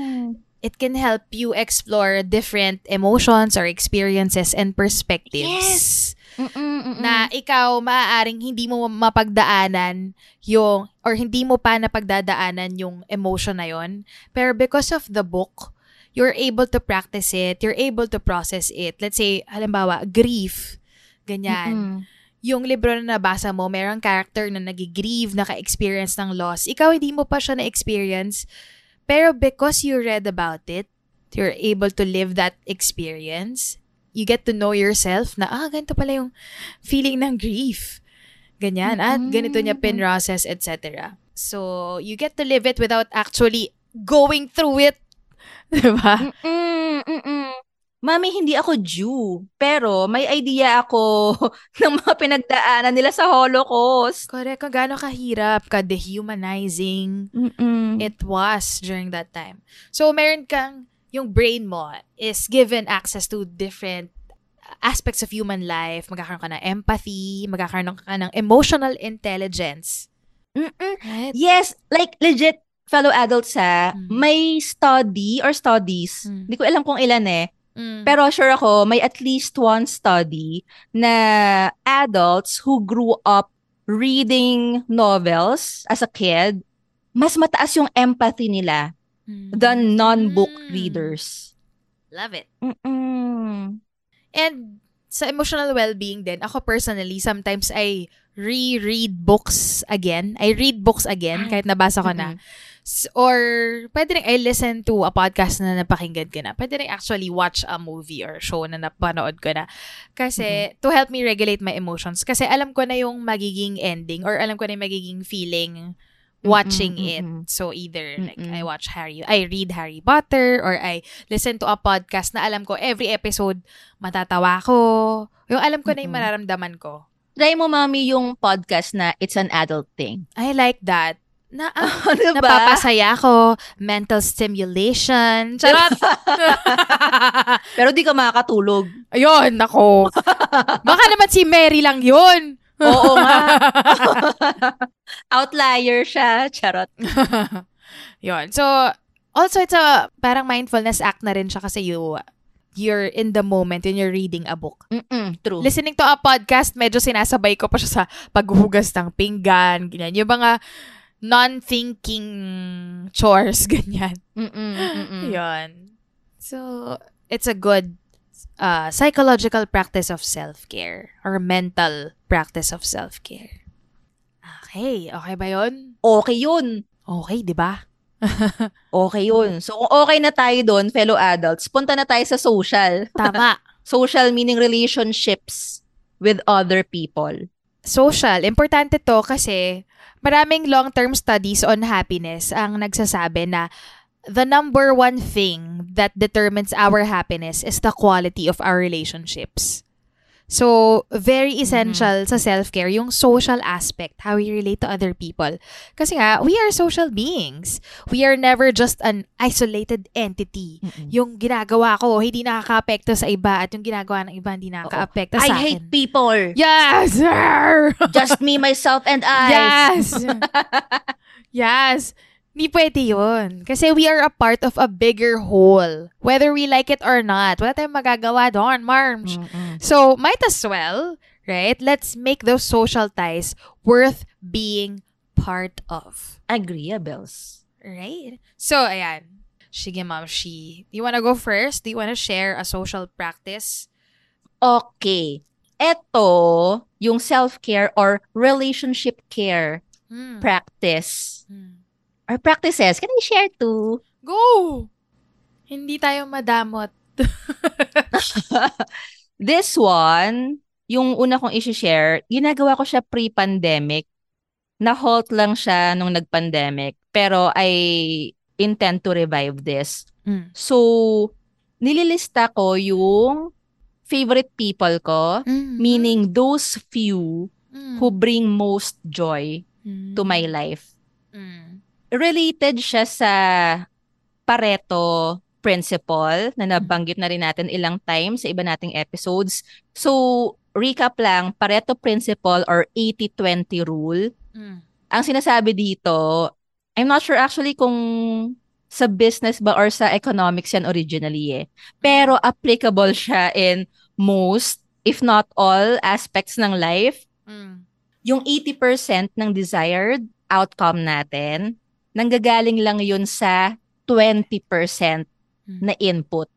it can help you explore different emotions or experiences and perspectives. Mm-mm, mm-mm. Na ikaw, maaaring hindi mo mapagdaanan yung, or hindi mo pa napagdadaanan yung emotion na yon. Pero because of the book, you're able to practice it, you're able to process it. Let's say, halimbawa, grief. Ganyan Mm-mm. yung libro na nabasa mo, merong character na nagigrieve, naka-experience ng loss. Ikaw, hindi mo pa siya na-experience. Pero because you read about it, you're able to live that experience. You get to know yourself na, ah, ganito pala yung feeling ng grief. Ganyan. At ganito niya pinrocess, etc. So, you get to live it without actually going through it. [laughs] Diba? Mm-mm, mm-mm. Mami, hindi ako Jew. Pero may idea ako [laughs] ng mga pinagdaanan nila sa Holocaust. Correct. Kung gaano kahirap, ka-dehumanizing, Mm-mm. it was during that time. So, meron kang, yung brain mo is given access to different aspects of human life. Magkakaroon ka ng empathy, magkakaroon ka ng emotional intelligence. Mm-mm. Right? Yes, like legit fellow adults ha, Mm. may study or studies, Mm. hindi ko alam kung ilan eh, Mm. pero sure ako, may at least one study na adults who grew up reading novels as a kid, mas mataas yung empathy nila Mm. than non-book Mm. readers. Love it. Mm-mm. And sa emotional well-being din, ako personally, sometimes I reread books again. I read books again kahit nabasa ko na. Mm-mm. S- Or, pwede rin I listen to a podcast na napakinggan ko na. Pwede rin actually watch a movie or show na napanood ko na. Kasi, to help me regulate my emotions. Kasi alam ko na yung magiging ending or alam ko na yung magiging feeling watching Mm-mm, it. So, either like Mm-mm. I watch Harry, I read Harry Potter or I listen to a podcast na alam ko every episode matatawa ko. Yung alam ko na yung mararamdaman ko. Try mo, mami, yung podcast na It's an Adult Thing. I like that. Na, ah, [laughs] Ano ba? napapasaya ako. Mental stimulation. Charot! [laughs] Pero di ka makakatulog. Ayun, nako. [laughs] Baka naman si Mary lang yun. Oo nga. Outlier siya. [laughs] Charot. [laughs] Yun. So, also it's a parang mindfulness act na rin siya kasi you you're in the moment when you're reading a book. Mm-mm, true. Listening to a podcast, medyo sinasabay ko pa siya sa paghuhugas ng pinggan, ganyan. Yung mga non-thinking chores, [laughs] ganyan. Mm-mm, mm-mm. Yun. So, it's a good uh, psychological practice of self-care or mental practice of self-care. Okay. Okay ba yun? Okay yun. Okay, di ba? [laughs] Okay yun. So, kung okay na tayo doon, fellow adults, punta na tayo sa social. [laughs] Tama. Social meaning relationships with other people. Social. Importante to kasi maraming long-term studies on happiness ang nagsasabi na the number one thing that determines our happiness is the quality of our relationships. So, very essential sa self-care yung social aspect, how we relate to other people. Kasi nga, we are social beings. We are never just an isolated entity. Yung ginagawa ko, hindi nakaka-apekto sa iba at yung ginagawa ng iba hindi nakaka-apekto I sa hate akin. people. Yes, sir! [laughs] Just me, myself, and I. Yes! [laughs] yes! Hindi pwede yun. Kasi we are a part of a bigger whole. Whether we like it or not. Wala tayong magagawa doon, Marms. Mm-mm. So, might as well, right? Let's make those social ties worth being part of. Agreeables. Right? So, ayan. Sige, Ma'am Shi. Do you wanna go first? Do you wanna share a social practice Okay. Ito, yung self-care or relationship care Mm. practice Mm. Or practices. Can I share too? Go! Hindi tayo madamot. [laughs] This one, yung una kong isi-share, ginagawa ko siya pre-pandemic. Na-halt lang siya nung nag-pandemic. Pero I intend to revive this. Mm. So, nililista ko yung favorite people ko, Mm. meaning those few Mm. who bring most joy Mm. to my life. Mm. Related siya sa Pareto principle na nabanggit na rin natin ilang times sa iba nating episodes. So, recap lang, Pareto principle or 80-20 rule. Mm. Ang sinasabi dito, I'm not sure actually kung sa business ba or sa economics yan originally eh. Pero applicable siya in most, if not all, aspects ng life. Mm. Yung 80% ng desired outcome natin, nanggagaling lang yun sa 20% na input.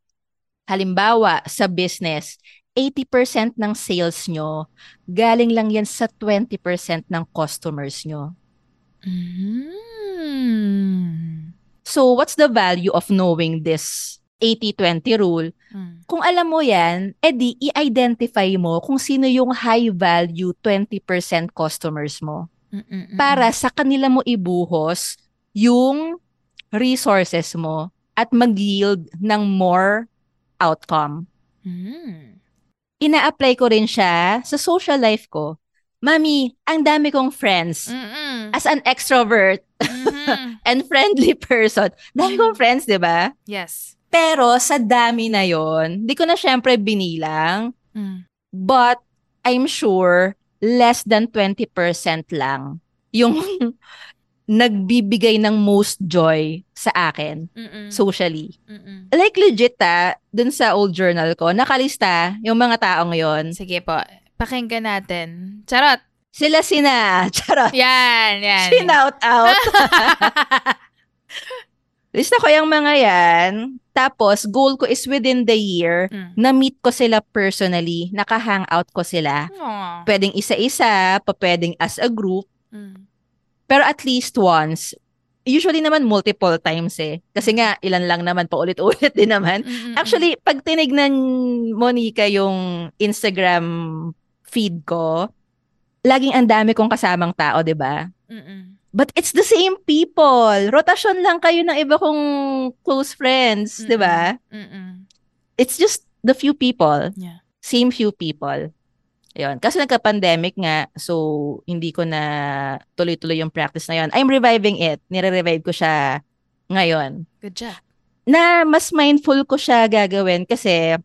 Halimbawa, sa business, 80% ng sales nyo, galing lang yan sa 20% ng customers nyo. Mm. So, what's the value of knowing this 80-20 rule? Mm. Kung alam mo yan, edi i-identify mo kung sino yung high value 20% customers mo. Mm, mm, mm, Para sa kanila mo ibuhos yung resources mo at mag-yield ng more outcome. Mm. Ina-apply ko rin siya sa social life ko. Mami, ang dami kong friends. Mm-mm. As an extrovert Mhm. [laughs] and friendly person, dami kong friends, di ba? Yes. Pero sa dami na yon, di ko na syempre binilang. Mm. But I'm sure less than 20% lang yung nagbibigay ng most joy sa akin Mm-mm. socially. Mm-mm. Like legit ah, dun sa old journal ko, nakalista yung mga taong yon. Sige po. Pakinggan natin. Charot. Sila sina, [laughs] charot, Yan, yan. shinout out. [laughs] Lista ko yung mga yan. Tapos, goal ko is within the year, Mm. na-meet ko sila personally, naka-hangout ko sila. Aw. Pwedeng isa-isa, pa pwedeng as a group, Mm. Pero at least once. Usually naman multiple times eh. Kasi nga, ilan lang naman, paulit-ulit [laughs] din naman. Mm-mm. Actually, pag tinignan mo, Nika, yung Instagram feed ko, laging ang dami kong kasamang tao, di ba? Mm-mm. But it's the same people. Rotasyon lang kayo ng iba kong close friends, di ba? Mm-mm. It's just the few people. Yeah. Same few people. Ayun. Kasi nagka-pandemic nga, so hindi ko na tuloy-tuloy yung practice na yun. I'm reviving it. Nire-revive ko siya ngayon. Good job. Na mas mindful ko siya gagawin kasi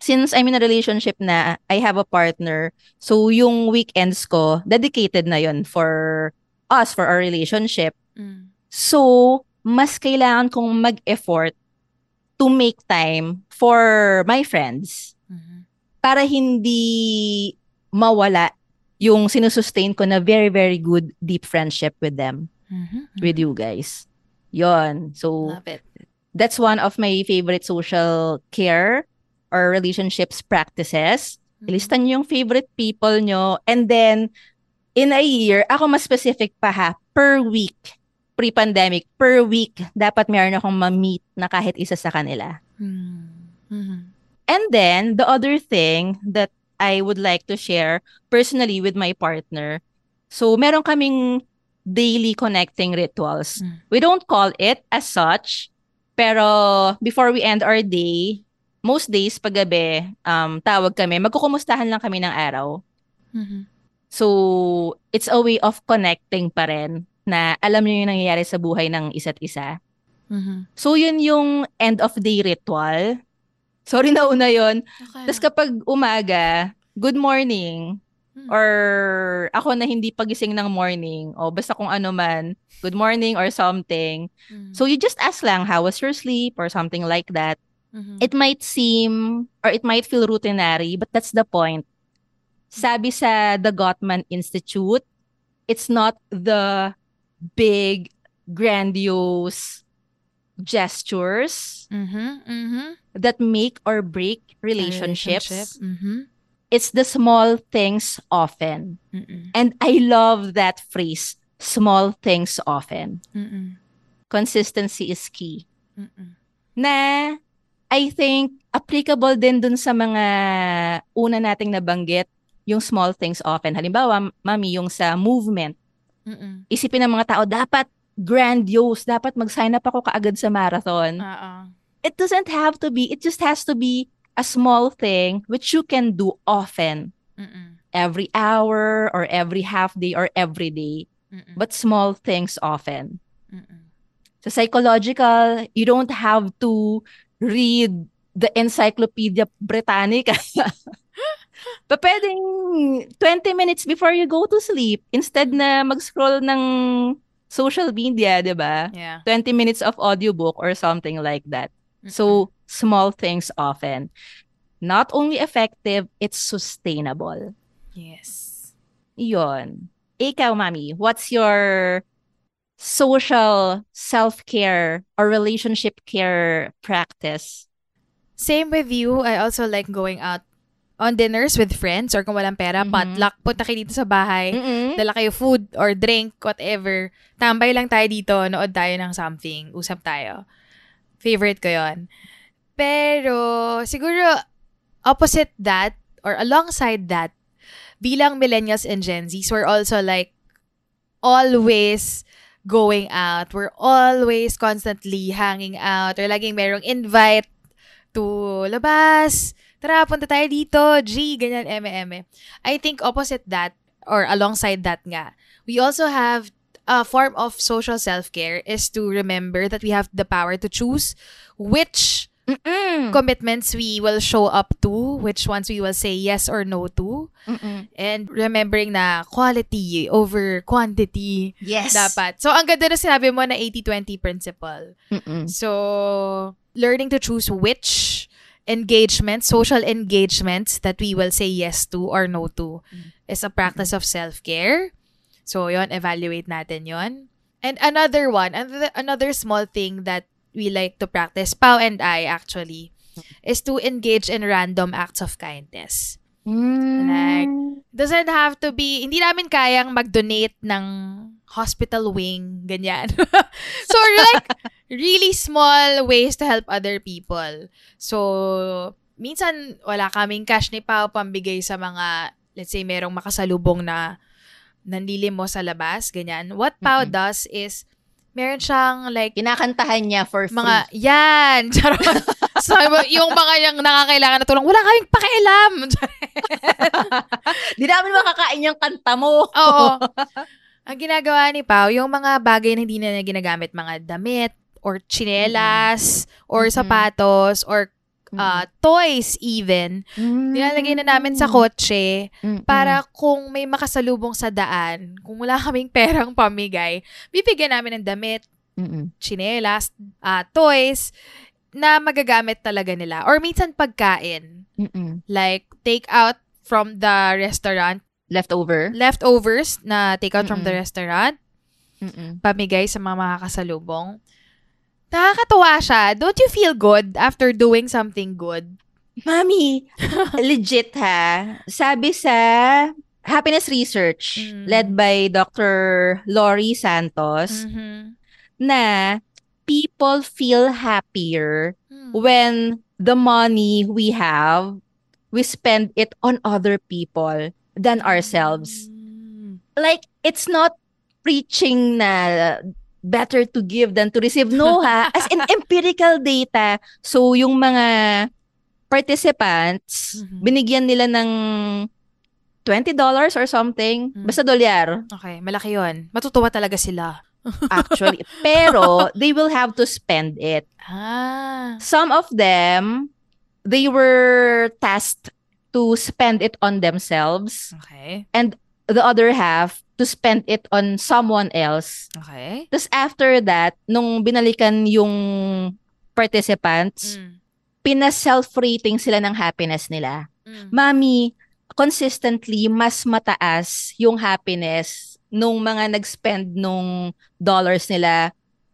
since I'm in a relationship na I have a partner, so yung weekends ko, dedicated na yun for us, for our relationship. Mm. So, mas kailangan kong mag-effort to make time for my friends Mhm. Para hindi mawala yung sinusustain ko na very, very good deep friendship with them, Mhm. with you guys. Yon. So, that's one of my favorite social care or relationships practices. Mm-hmm. Ilista niyo yung favorite people nyo. And then, in a year, ako mas specific pa ha, per week, pre-pandemic, per week, dapat meron akong ma-meet na kahit isa sa kanila. Mm. And then, the other thing that I would like to share personally with my partner, so meron kaming daily connecting rituals. Mm. We don't call it as such, pero before we end our day, most days paggabi, um, tawag kami, magkukumustahan lang kami ng araw. Mhm. So, it's a way of connecting pa rin na alam niyo yung nangyayari sa buhay ng isa't isa. Mhm. So, yun yung end of day ritual. Sorry na una yun. Okay. Tapos kapag umaga, good morning. Mm. Or ako na hindi pagising ng morning. O basta kung ano man, good morning or something. Mm. So you just ask lang, how was your sleep? Or something like that. Mhm. It might seem, or it might feel routinary, but that's the point. Sabi sa the Gottman Institute, it's not the big, grandiose gestures Mm-hmm. Mm-hmm. That make or break relationships. Mm-hmm. It's the small things often. Mm-mm. And I love that phrase, small things often. Mm-mm. Consistency is key. Mm-mm. Na I think applicable din dun sa mga una nating nabanggit, yung small things often. Halimbawa, mami, yung sa movement. Mm-mm. Isipin ng mga tao, dapat grandiose, dapat mag-sign up ako kaagad sa marathon. Oo. It doesn't have to be, it just has to be a small thing which you can do often. Mm-mm. Every hour or every half day or every day. Mm-mm. But small things often. Mm-mm. Sa psychological, you don't have to read the Encyclopedia Britannica. [laughs] Pa pwedeng 20 minutes before you go to sleep, instead na mag-scroll ng social media, di ba? Yeah. 20 minutes of audiobook or something like that. So, small things often. Not only effective, it's sustainable. Yes. Yon. Ikaw, Mami, what's your social self-care or relationship care practice? Same with you. I also like going out on dinners with friends or kung walang pera, Mhm. potluck. Punta kayo dito sa bahay. Mm-mm. Dala kayo food or drink, whatever. Tambay lang tayo dito, nood tayo ng something, usap tayo. Favorite ko yon. Pero, siguro, opposite that, or alongside that, bilang millennials and Gen Zs, we're also like, always going out. We're always constantly hanging out or laging merong invite to labas. Tara, punta tayo dito. G, ganyan, eme, eme. I think opposite that, or alongside that nga, we also have a form of social self-care is to remember that we have the power to choose which Mm-mm. commitments we will show up to, which ones we will say yes or no to, Mm-mm. and remembering na quality over quantity Yes. dapat. So, ang ganda na sinabi mo na 80-20 principle. Mm-mm. So, learning to choose which engagements, social engagements that we will say yes to or no to is a practice of self-care. So, yon evaluate natin yon. And another one, another, another small thing that we like to practice, Pau and I actually, is to engage in random acts of kindness. Like, doesn't have to be, hindi namin kayang mag-donate ng hospital wing, ganyan. [laughs] so, like, really small ways to help other people. So, minsan, wala kaming cash ni Pao pambigay sa mga, let's say, merong makasalubong na nanlilim mo sa labas, ganyan. What Pao Mm-mm. does is, meron siyang, like, Kinakantahan niya for free. mga, yan! [laughs] Charot. so, yung mga yung nakakailangan na tulong, wala kaming pakialam! [laughs] Di namin makakain yung kanta mo. Oo. [laughs] Ang ginagawa ni Pao, yung mga bagay na hindi na niya ginagamit, mga damit, or chinelas, or Mm-mm. sapatos, or uh, toys even, nilalagay na namin sa kotse Mm-mm. para kung may makasalubong sa daan, kung wala kaming perang pamigay, bibigyan namin ng damit, Mm-mm. chinelas, uh, toys, na magagamit talaga nila. Or minsan pagkain, Mm-mm. like take out from the restaurant, Leftover. leftovers na take out from the Mm-mm. restaurant, Mm-mm. pamigay sa mga makakasalubong. Nakakatuwa siya. Don't you feel good after doing something good? Mami, [laughs] legit ha. Sabi sa Happiness Research Mm. led by Dr. Lori Santos Mhm. na people feel happier Hmm. when the money we have, we spend it on other people than ourselves. Mm. Like, it's not preaching na better to give than to receive. No ha. As in empirical data. So, yung mga participants, Mhm. binigyan nila ng $20 or something. Mm. Basta dolyar, Okay, malaki yon. Matutuwa talaga sila. [laughs] actually. Pero, they will have to spend it. Ah. Some of them, they were tasked to spend it on themselves. Okay. The other half, to spend it on someone else. Okay. Tapos after that, nung binalikan yung participants, Mm. pina-self-rating sila ng happiness nila. Mm. Mami, consistently, mas mataas yung happiness nung mga nag-spend nung dollars nila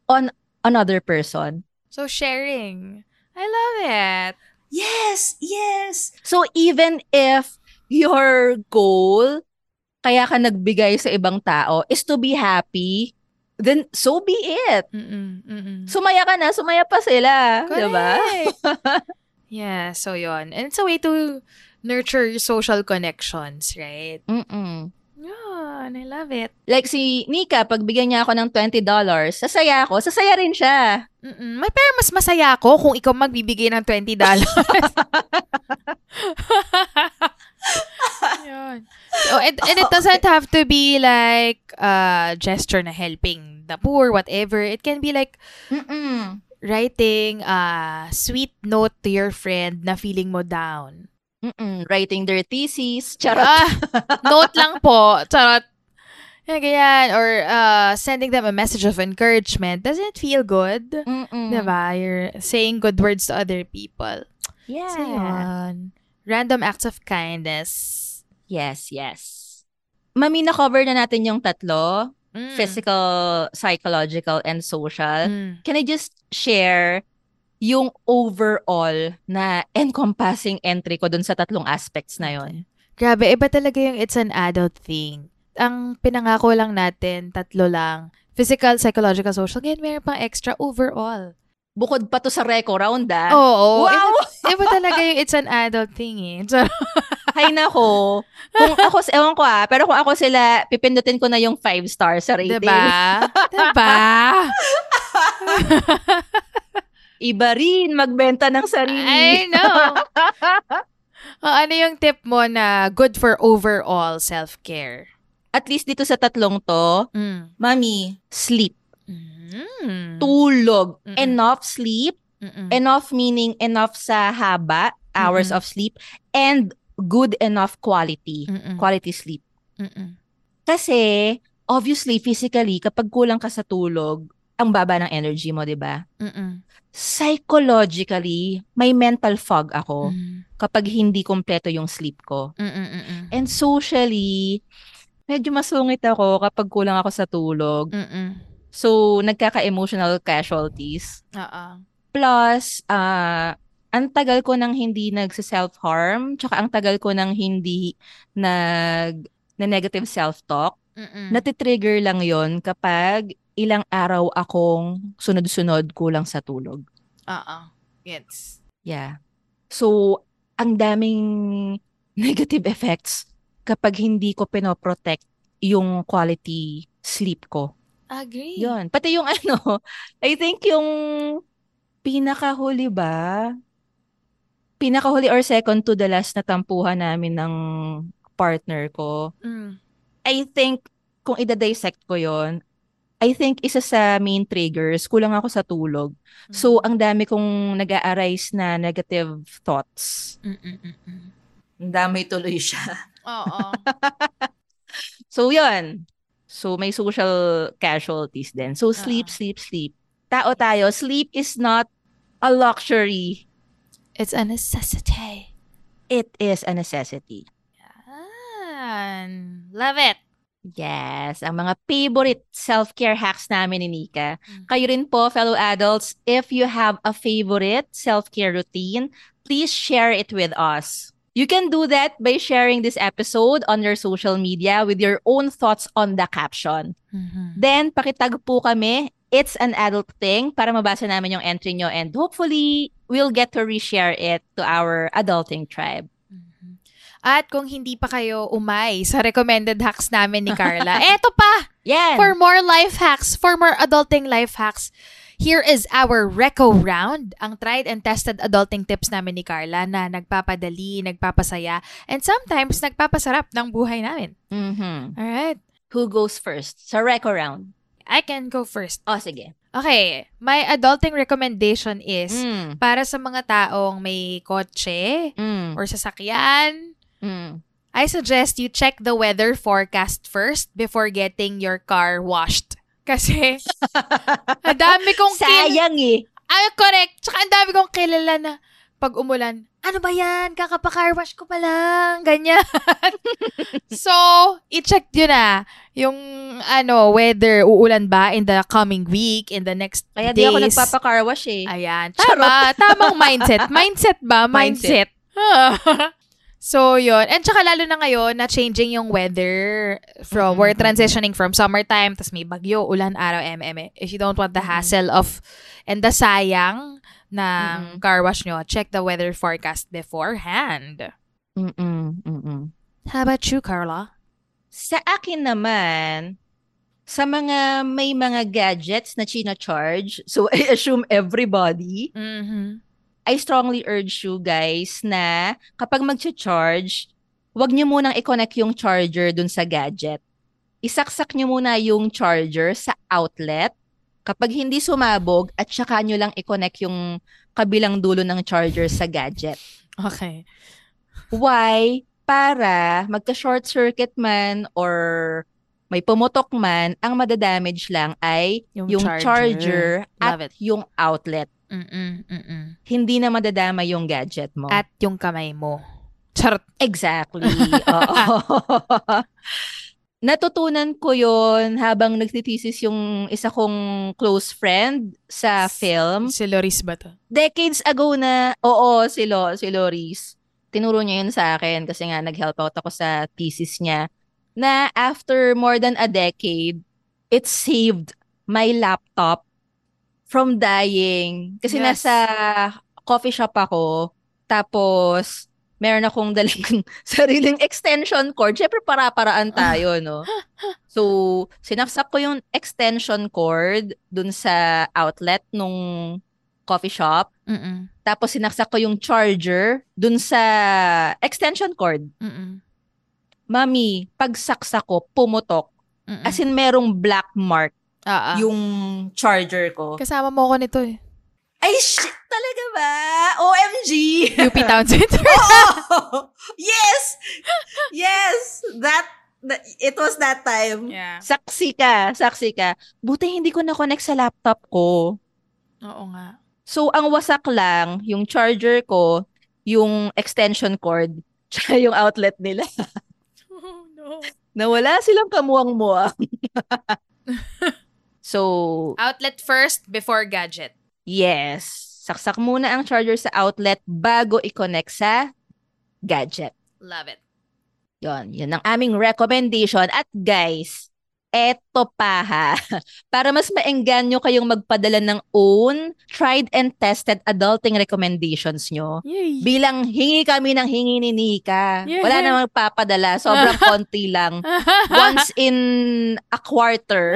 on another person. So sharing. I love it. Yes, yes. So even if your goal, kaya ka nagbigay sa ibang tao, is to be happy, then so be it. Mm-mm, mm-mm. Sumaya ka na, sumaya pa sila. Diba? Correct. [laughs] yeah, so yon. And it's a way to nurture your social connections, right? Mm-mm. Yan, I love it. Like si Nika, pag bigyan niya ako ng $20, sasaya ako, sasaya rin siya. Mm-mm. May pero mas masaya ako kung ikaw magbibigay ng $20. [laughs] Yun. So, and, and it [laughs] doesn't have to be like a gesture na helping the poor, whatever. It can be like Mm-mm. writing a sweet note to your friend na feeling mo down. Mm-mm. Writing their thesis. Charot. Ah, [laughs] note lang po. Charot. Yan, ganyan. Or uh, sending them a message of encouragement. Doesn't it feel good? Mm-mm. Diba? You're saying good words to other people. Yeah. So, yun. Random acts of kindness. Yes, yes. Mami, na-cover na natin yung tatlo. Mm. Physical, psychological, and social. Mm. Can I just share yung overall na encompassing entry ko dun sa tatlong aspects na yon? Grabe, iba talaga yung it's an adult thing. Ang pinangako lang natin, tatlo lang. Physical, psychological, social. Ngayon, meron pang extra overall. Bukod pa to sa reco round, ah. Oo. wow! Iba, iba talaga yung it's an adult thing eh. So, [laughs] Hay nako. Kung ako, ewan ko ah, pero kung ako sila, pipindutin ko na yung five stars sa rating. diba? diba? [laughs] Iba rin magbenta ng sarili. I know. O, ano yung tip mo na good for overall self-care? At least dito sa tatlong to, Mm. mami, sleep. Mm. Tulog. Mm-mm. Enough sleep. Mm-mm. Enough meaning enough sa haba, hours Mm-mm. of sleep. And good enough quality. Mm-mm. Quality sleep. Mm-mm. Kasi, obviously, physically, kapag kulang ka sa tulog, ang baba ng energy mo, di ba? Psychologically, may mental fog ako Mm. kapag hindi kompleto yung sleep ko. Mm-mm. Mm-mm. And socially, medyo masungit ako kapag kulang ako sa tulog. Mm-mm. So, nagkaka-emotional casualties. Oo. Plus, ah, ang tagal ko nang hindi nagsa-self-harm, tsaka ang tagal ko nang hindi nag na negative self-talk. Mm-mm. Natitrigger lang yon kapag ilang araw akong sunod-sunod kulang sa tulog. Oo. Yes. Yeah. So, ang daming negative effects kapag hindi ko pinoprotect yung quality sleep ko. Agree. Yun. Pati yung [laughs] ano, I think yung pinakahuli ba? Pinakahuli or second to the last na tampuhan namin ng partner ko. Mm. I think, kung ida-dissect ko yon I think isa sa main triggers, kulang ako sa tulog. So, ang dami kong nag arise na negative thoughts. Mm-mm-mm. Ang dami tuloy siya. Oo. [laughs] So, yun. So, may social casualties din. So, sleep, Oo. sleep, sleep. Tao tayo, sleep is not a luxury. It's a necessity. It is a necessity. Yan. Love it. Yes, ang mga favorite self-care hacks namin ni Nika. Mm. Kayo rin po, fellow adults, if you have a favorite self-care routine, please share it with us. You can do that by sharing this episode on your social media with your own thoughts on the caption. Mhm. Then, pakitag po kami, it's an adult thing, para mabasa namin yung entry nyo and hopefully, we'll get to reshare it to our adulting tribe. Mhm. At kung hindi pa kayo umay sa recommended hacks namin ni Carla, [laughs] eto pa! Yan! For more life hacks, for more adulting life hacks, here is our Reco Round, ang tried and tested adulting tips namin ni Carla na nagpapadali, nagpapasaya, and sometimes nagpapasarap ng buhay namin. Mhm. Alright? Who goes first? Sa reco round. I can go first. O, sige. Okay, my adulting recommendation is Mm. para sa mga taong may kotse Mm. or sasakyan, Mm. I suggest you check the weather forecast first before getting your car washed. Kasi, ang dami kong kin- Sayang eh. Ay, correct. Tsaka ang dami kong kilala na pag umulan, ano ba yan? Kakapa-car wash ko pa lang. Ganyan. [laughs] so, i-check nyo na yung ano, whether uulan ba in the coming week, in the next Kaya days. di ako nagpapa-car wash eh. Ayan. Tama. Tamang mindset. [laughs] Mindset ba? Mindset. [laughs] so, yun. And tsaka lalo na ngayon na changing yung weather from, we're transitioning from summertime, tas may bagyo, ulan, araw, mm. If you don't want the hassle of, and the sayang ng car wash nyo, check the weather forecast beforehand. Mm-mm, mm-mm. How about you, Carla? Sa akin naman, sa mga may mga gadgets na china-charge, so [laughs] I assume everybody, Mm-hmm. I strongly urge you guys na kapag mag-charge, wag niyo munang i-connect yung charger dun sa gadget. Isaksak niyo muna yung charger sa outlet. Kapag hindi sumabog, at saka nyo lang i-connect yung kabilang dulo ng charger sa gadget. Okay. Why? Para magka-short circuit man or may pumutok man, ang madadamage lang ay Yung yung, charger. charger, at yung outlet. Mm-mm, mm-mm. Hindi na madadama yung gadget mo. At yung kamay mo. Charot. Exactly. [laughs] Oo. [laughs] Natutunan ko yon habang nagtitisis yung isa kong close friend sa film. Si Loris ba to? Decades ago na, oo, si, Lo, si Loris. Tinuro niya yun sa akin kasi nga nag-help out ako sa thesis niya. Na after more than a decade, it saved my laptop from dying. Kasi Yes. nasa coffee shop ako, tapos meron akong [laughs] dalang sariling extension cord. Siyempre, para-paraan tayo, no? [laughs] So, sinaksak ko yung extension cord dun sa outlet nung coffee shop. Mm-mm. Tapos, sinaksak ko yung charger dun sa extension cord. Mm-mm. Mami, pagsaksak ko, pumutok. Mm-mm. As in, merong black mark Ah, ah. yung charger ko. Kasama mo ako nito eh. Ay, shit! Talaga ba? OMG! UP [laughs] Town Center. Oh, [laughs] yes! Yes! That, that, it was that time. yeah. Saksi ka, saksi ka. Buti hindi ko na-connect sa laptop ko. Oo nga. So, ang wasak lang, yung charger ko, yung extension cord, [laughs] tsaka yung outlet nila. Oh, no. Nawala silang kamuang-muang. So, Outlet first before gadget. yes. Saksak muna ang charger sa outlet bago i-connect sa gadget. Love it. Yon, yun ang aming recommendation. At guys, eto pa ha. [laughs] Para mas maengganyo kayong magpadala ng own, tried and tested adulting recommendations nyo. Yay. Bilang hingi kami ng hingi ni Nika. Yeah. Wala namang papadala. Sobrang [laughs] konti lang. Once in a quarter.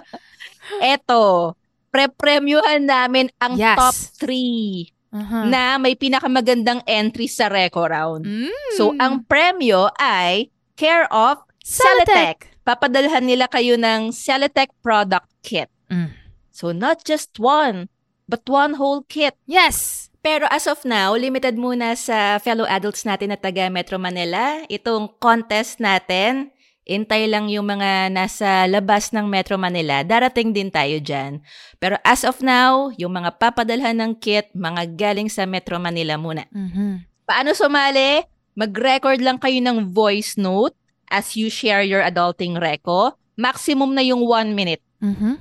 [laughs] Eto, pre-premiuhan namin ang Yes. top 3 Uh-huh. na may pinakamagandang entry sa Reco Round. Mm. So, ang premyo ay care of Celatec. Papadalhan nila kayo ng Celatec product kit. Mm. So, not just one, but one whole kit. Yes. Pero as of now, limited muna sa fellow adults natin na taga Metro Manila. Itong contest natin, intay lang yung mga nasa labas ng Metro Manila. Darating din tayo dyan. Pero as of now, yung mga papadalhan ng kit, mga galing sa Metro Manila muna. Mm-hmm. Paano sumali? Mag-record lang kayo ng voice note as you share your adulting reco. Maximum na yung one minute. Mm-hmm.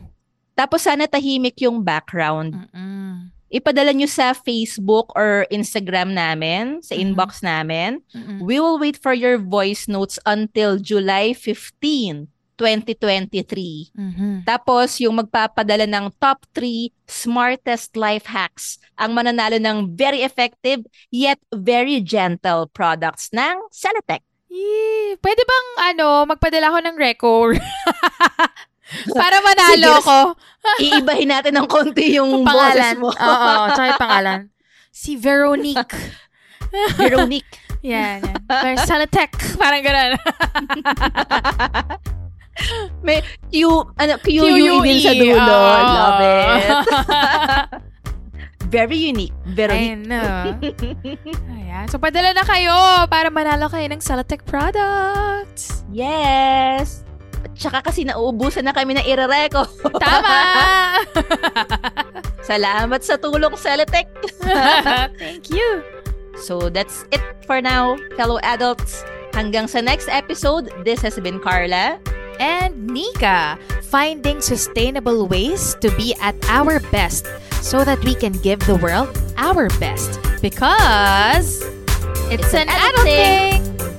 Tapos sana tahimik yung background. Mm-mm. Ipadala nyo sa Facebook or Instagram namin, sa Mhm. inbox namin. Mm-mm. We will wait for your voice notes until July 15, 2023. Mm-hmm. Tapos, yung magpapadala ng top 3 smartest life hacks ang mananalo ng very effective yet very gentle products ng Celatec. Yee. Pwede bang, ano, magpadala ko ng record? [laughs] Para manalo Sige, ko. [laughs] Iibahin natin ng konti yung pangalan. boses mo. Oo, tsaka yung pangalan. Si Veronique. [laughs] Veronique. Yan, yan. Versalatech. Parang ganun. May Q, ano, QUE din sa dulo. Oo. Love it. Very unique. I Veronique. know. [laughs] Ayan. So, padala na kayo para manalo kayo ng Salatech products. Yes. At saka kasi nauubusan na kami ng irereko. Tama! [laughs] Salamat sa tulong, Celetech! [laughs] Thank you. So that's it for now, fellow adults. Hanggang sa next episode, this has been Carla. And Nika, finding sustainable ways to be at our best so that we can give the world our best. Because it's, It's an an adult adult thing.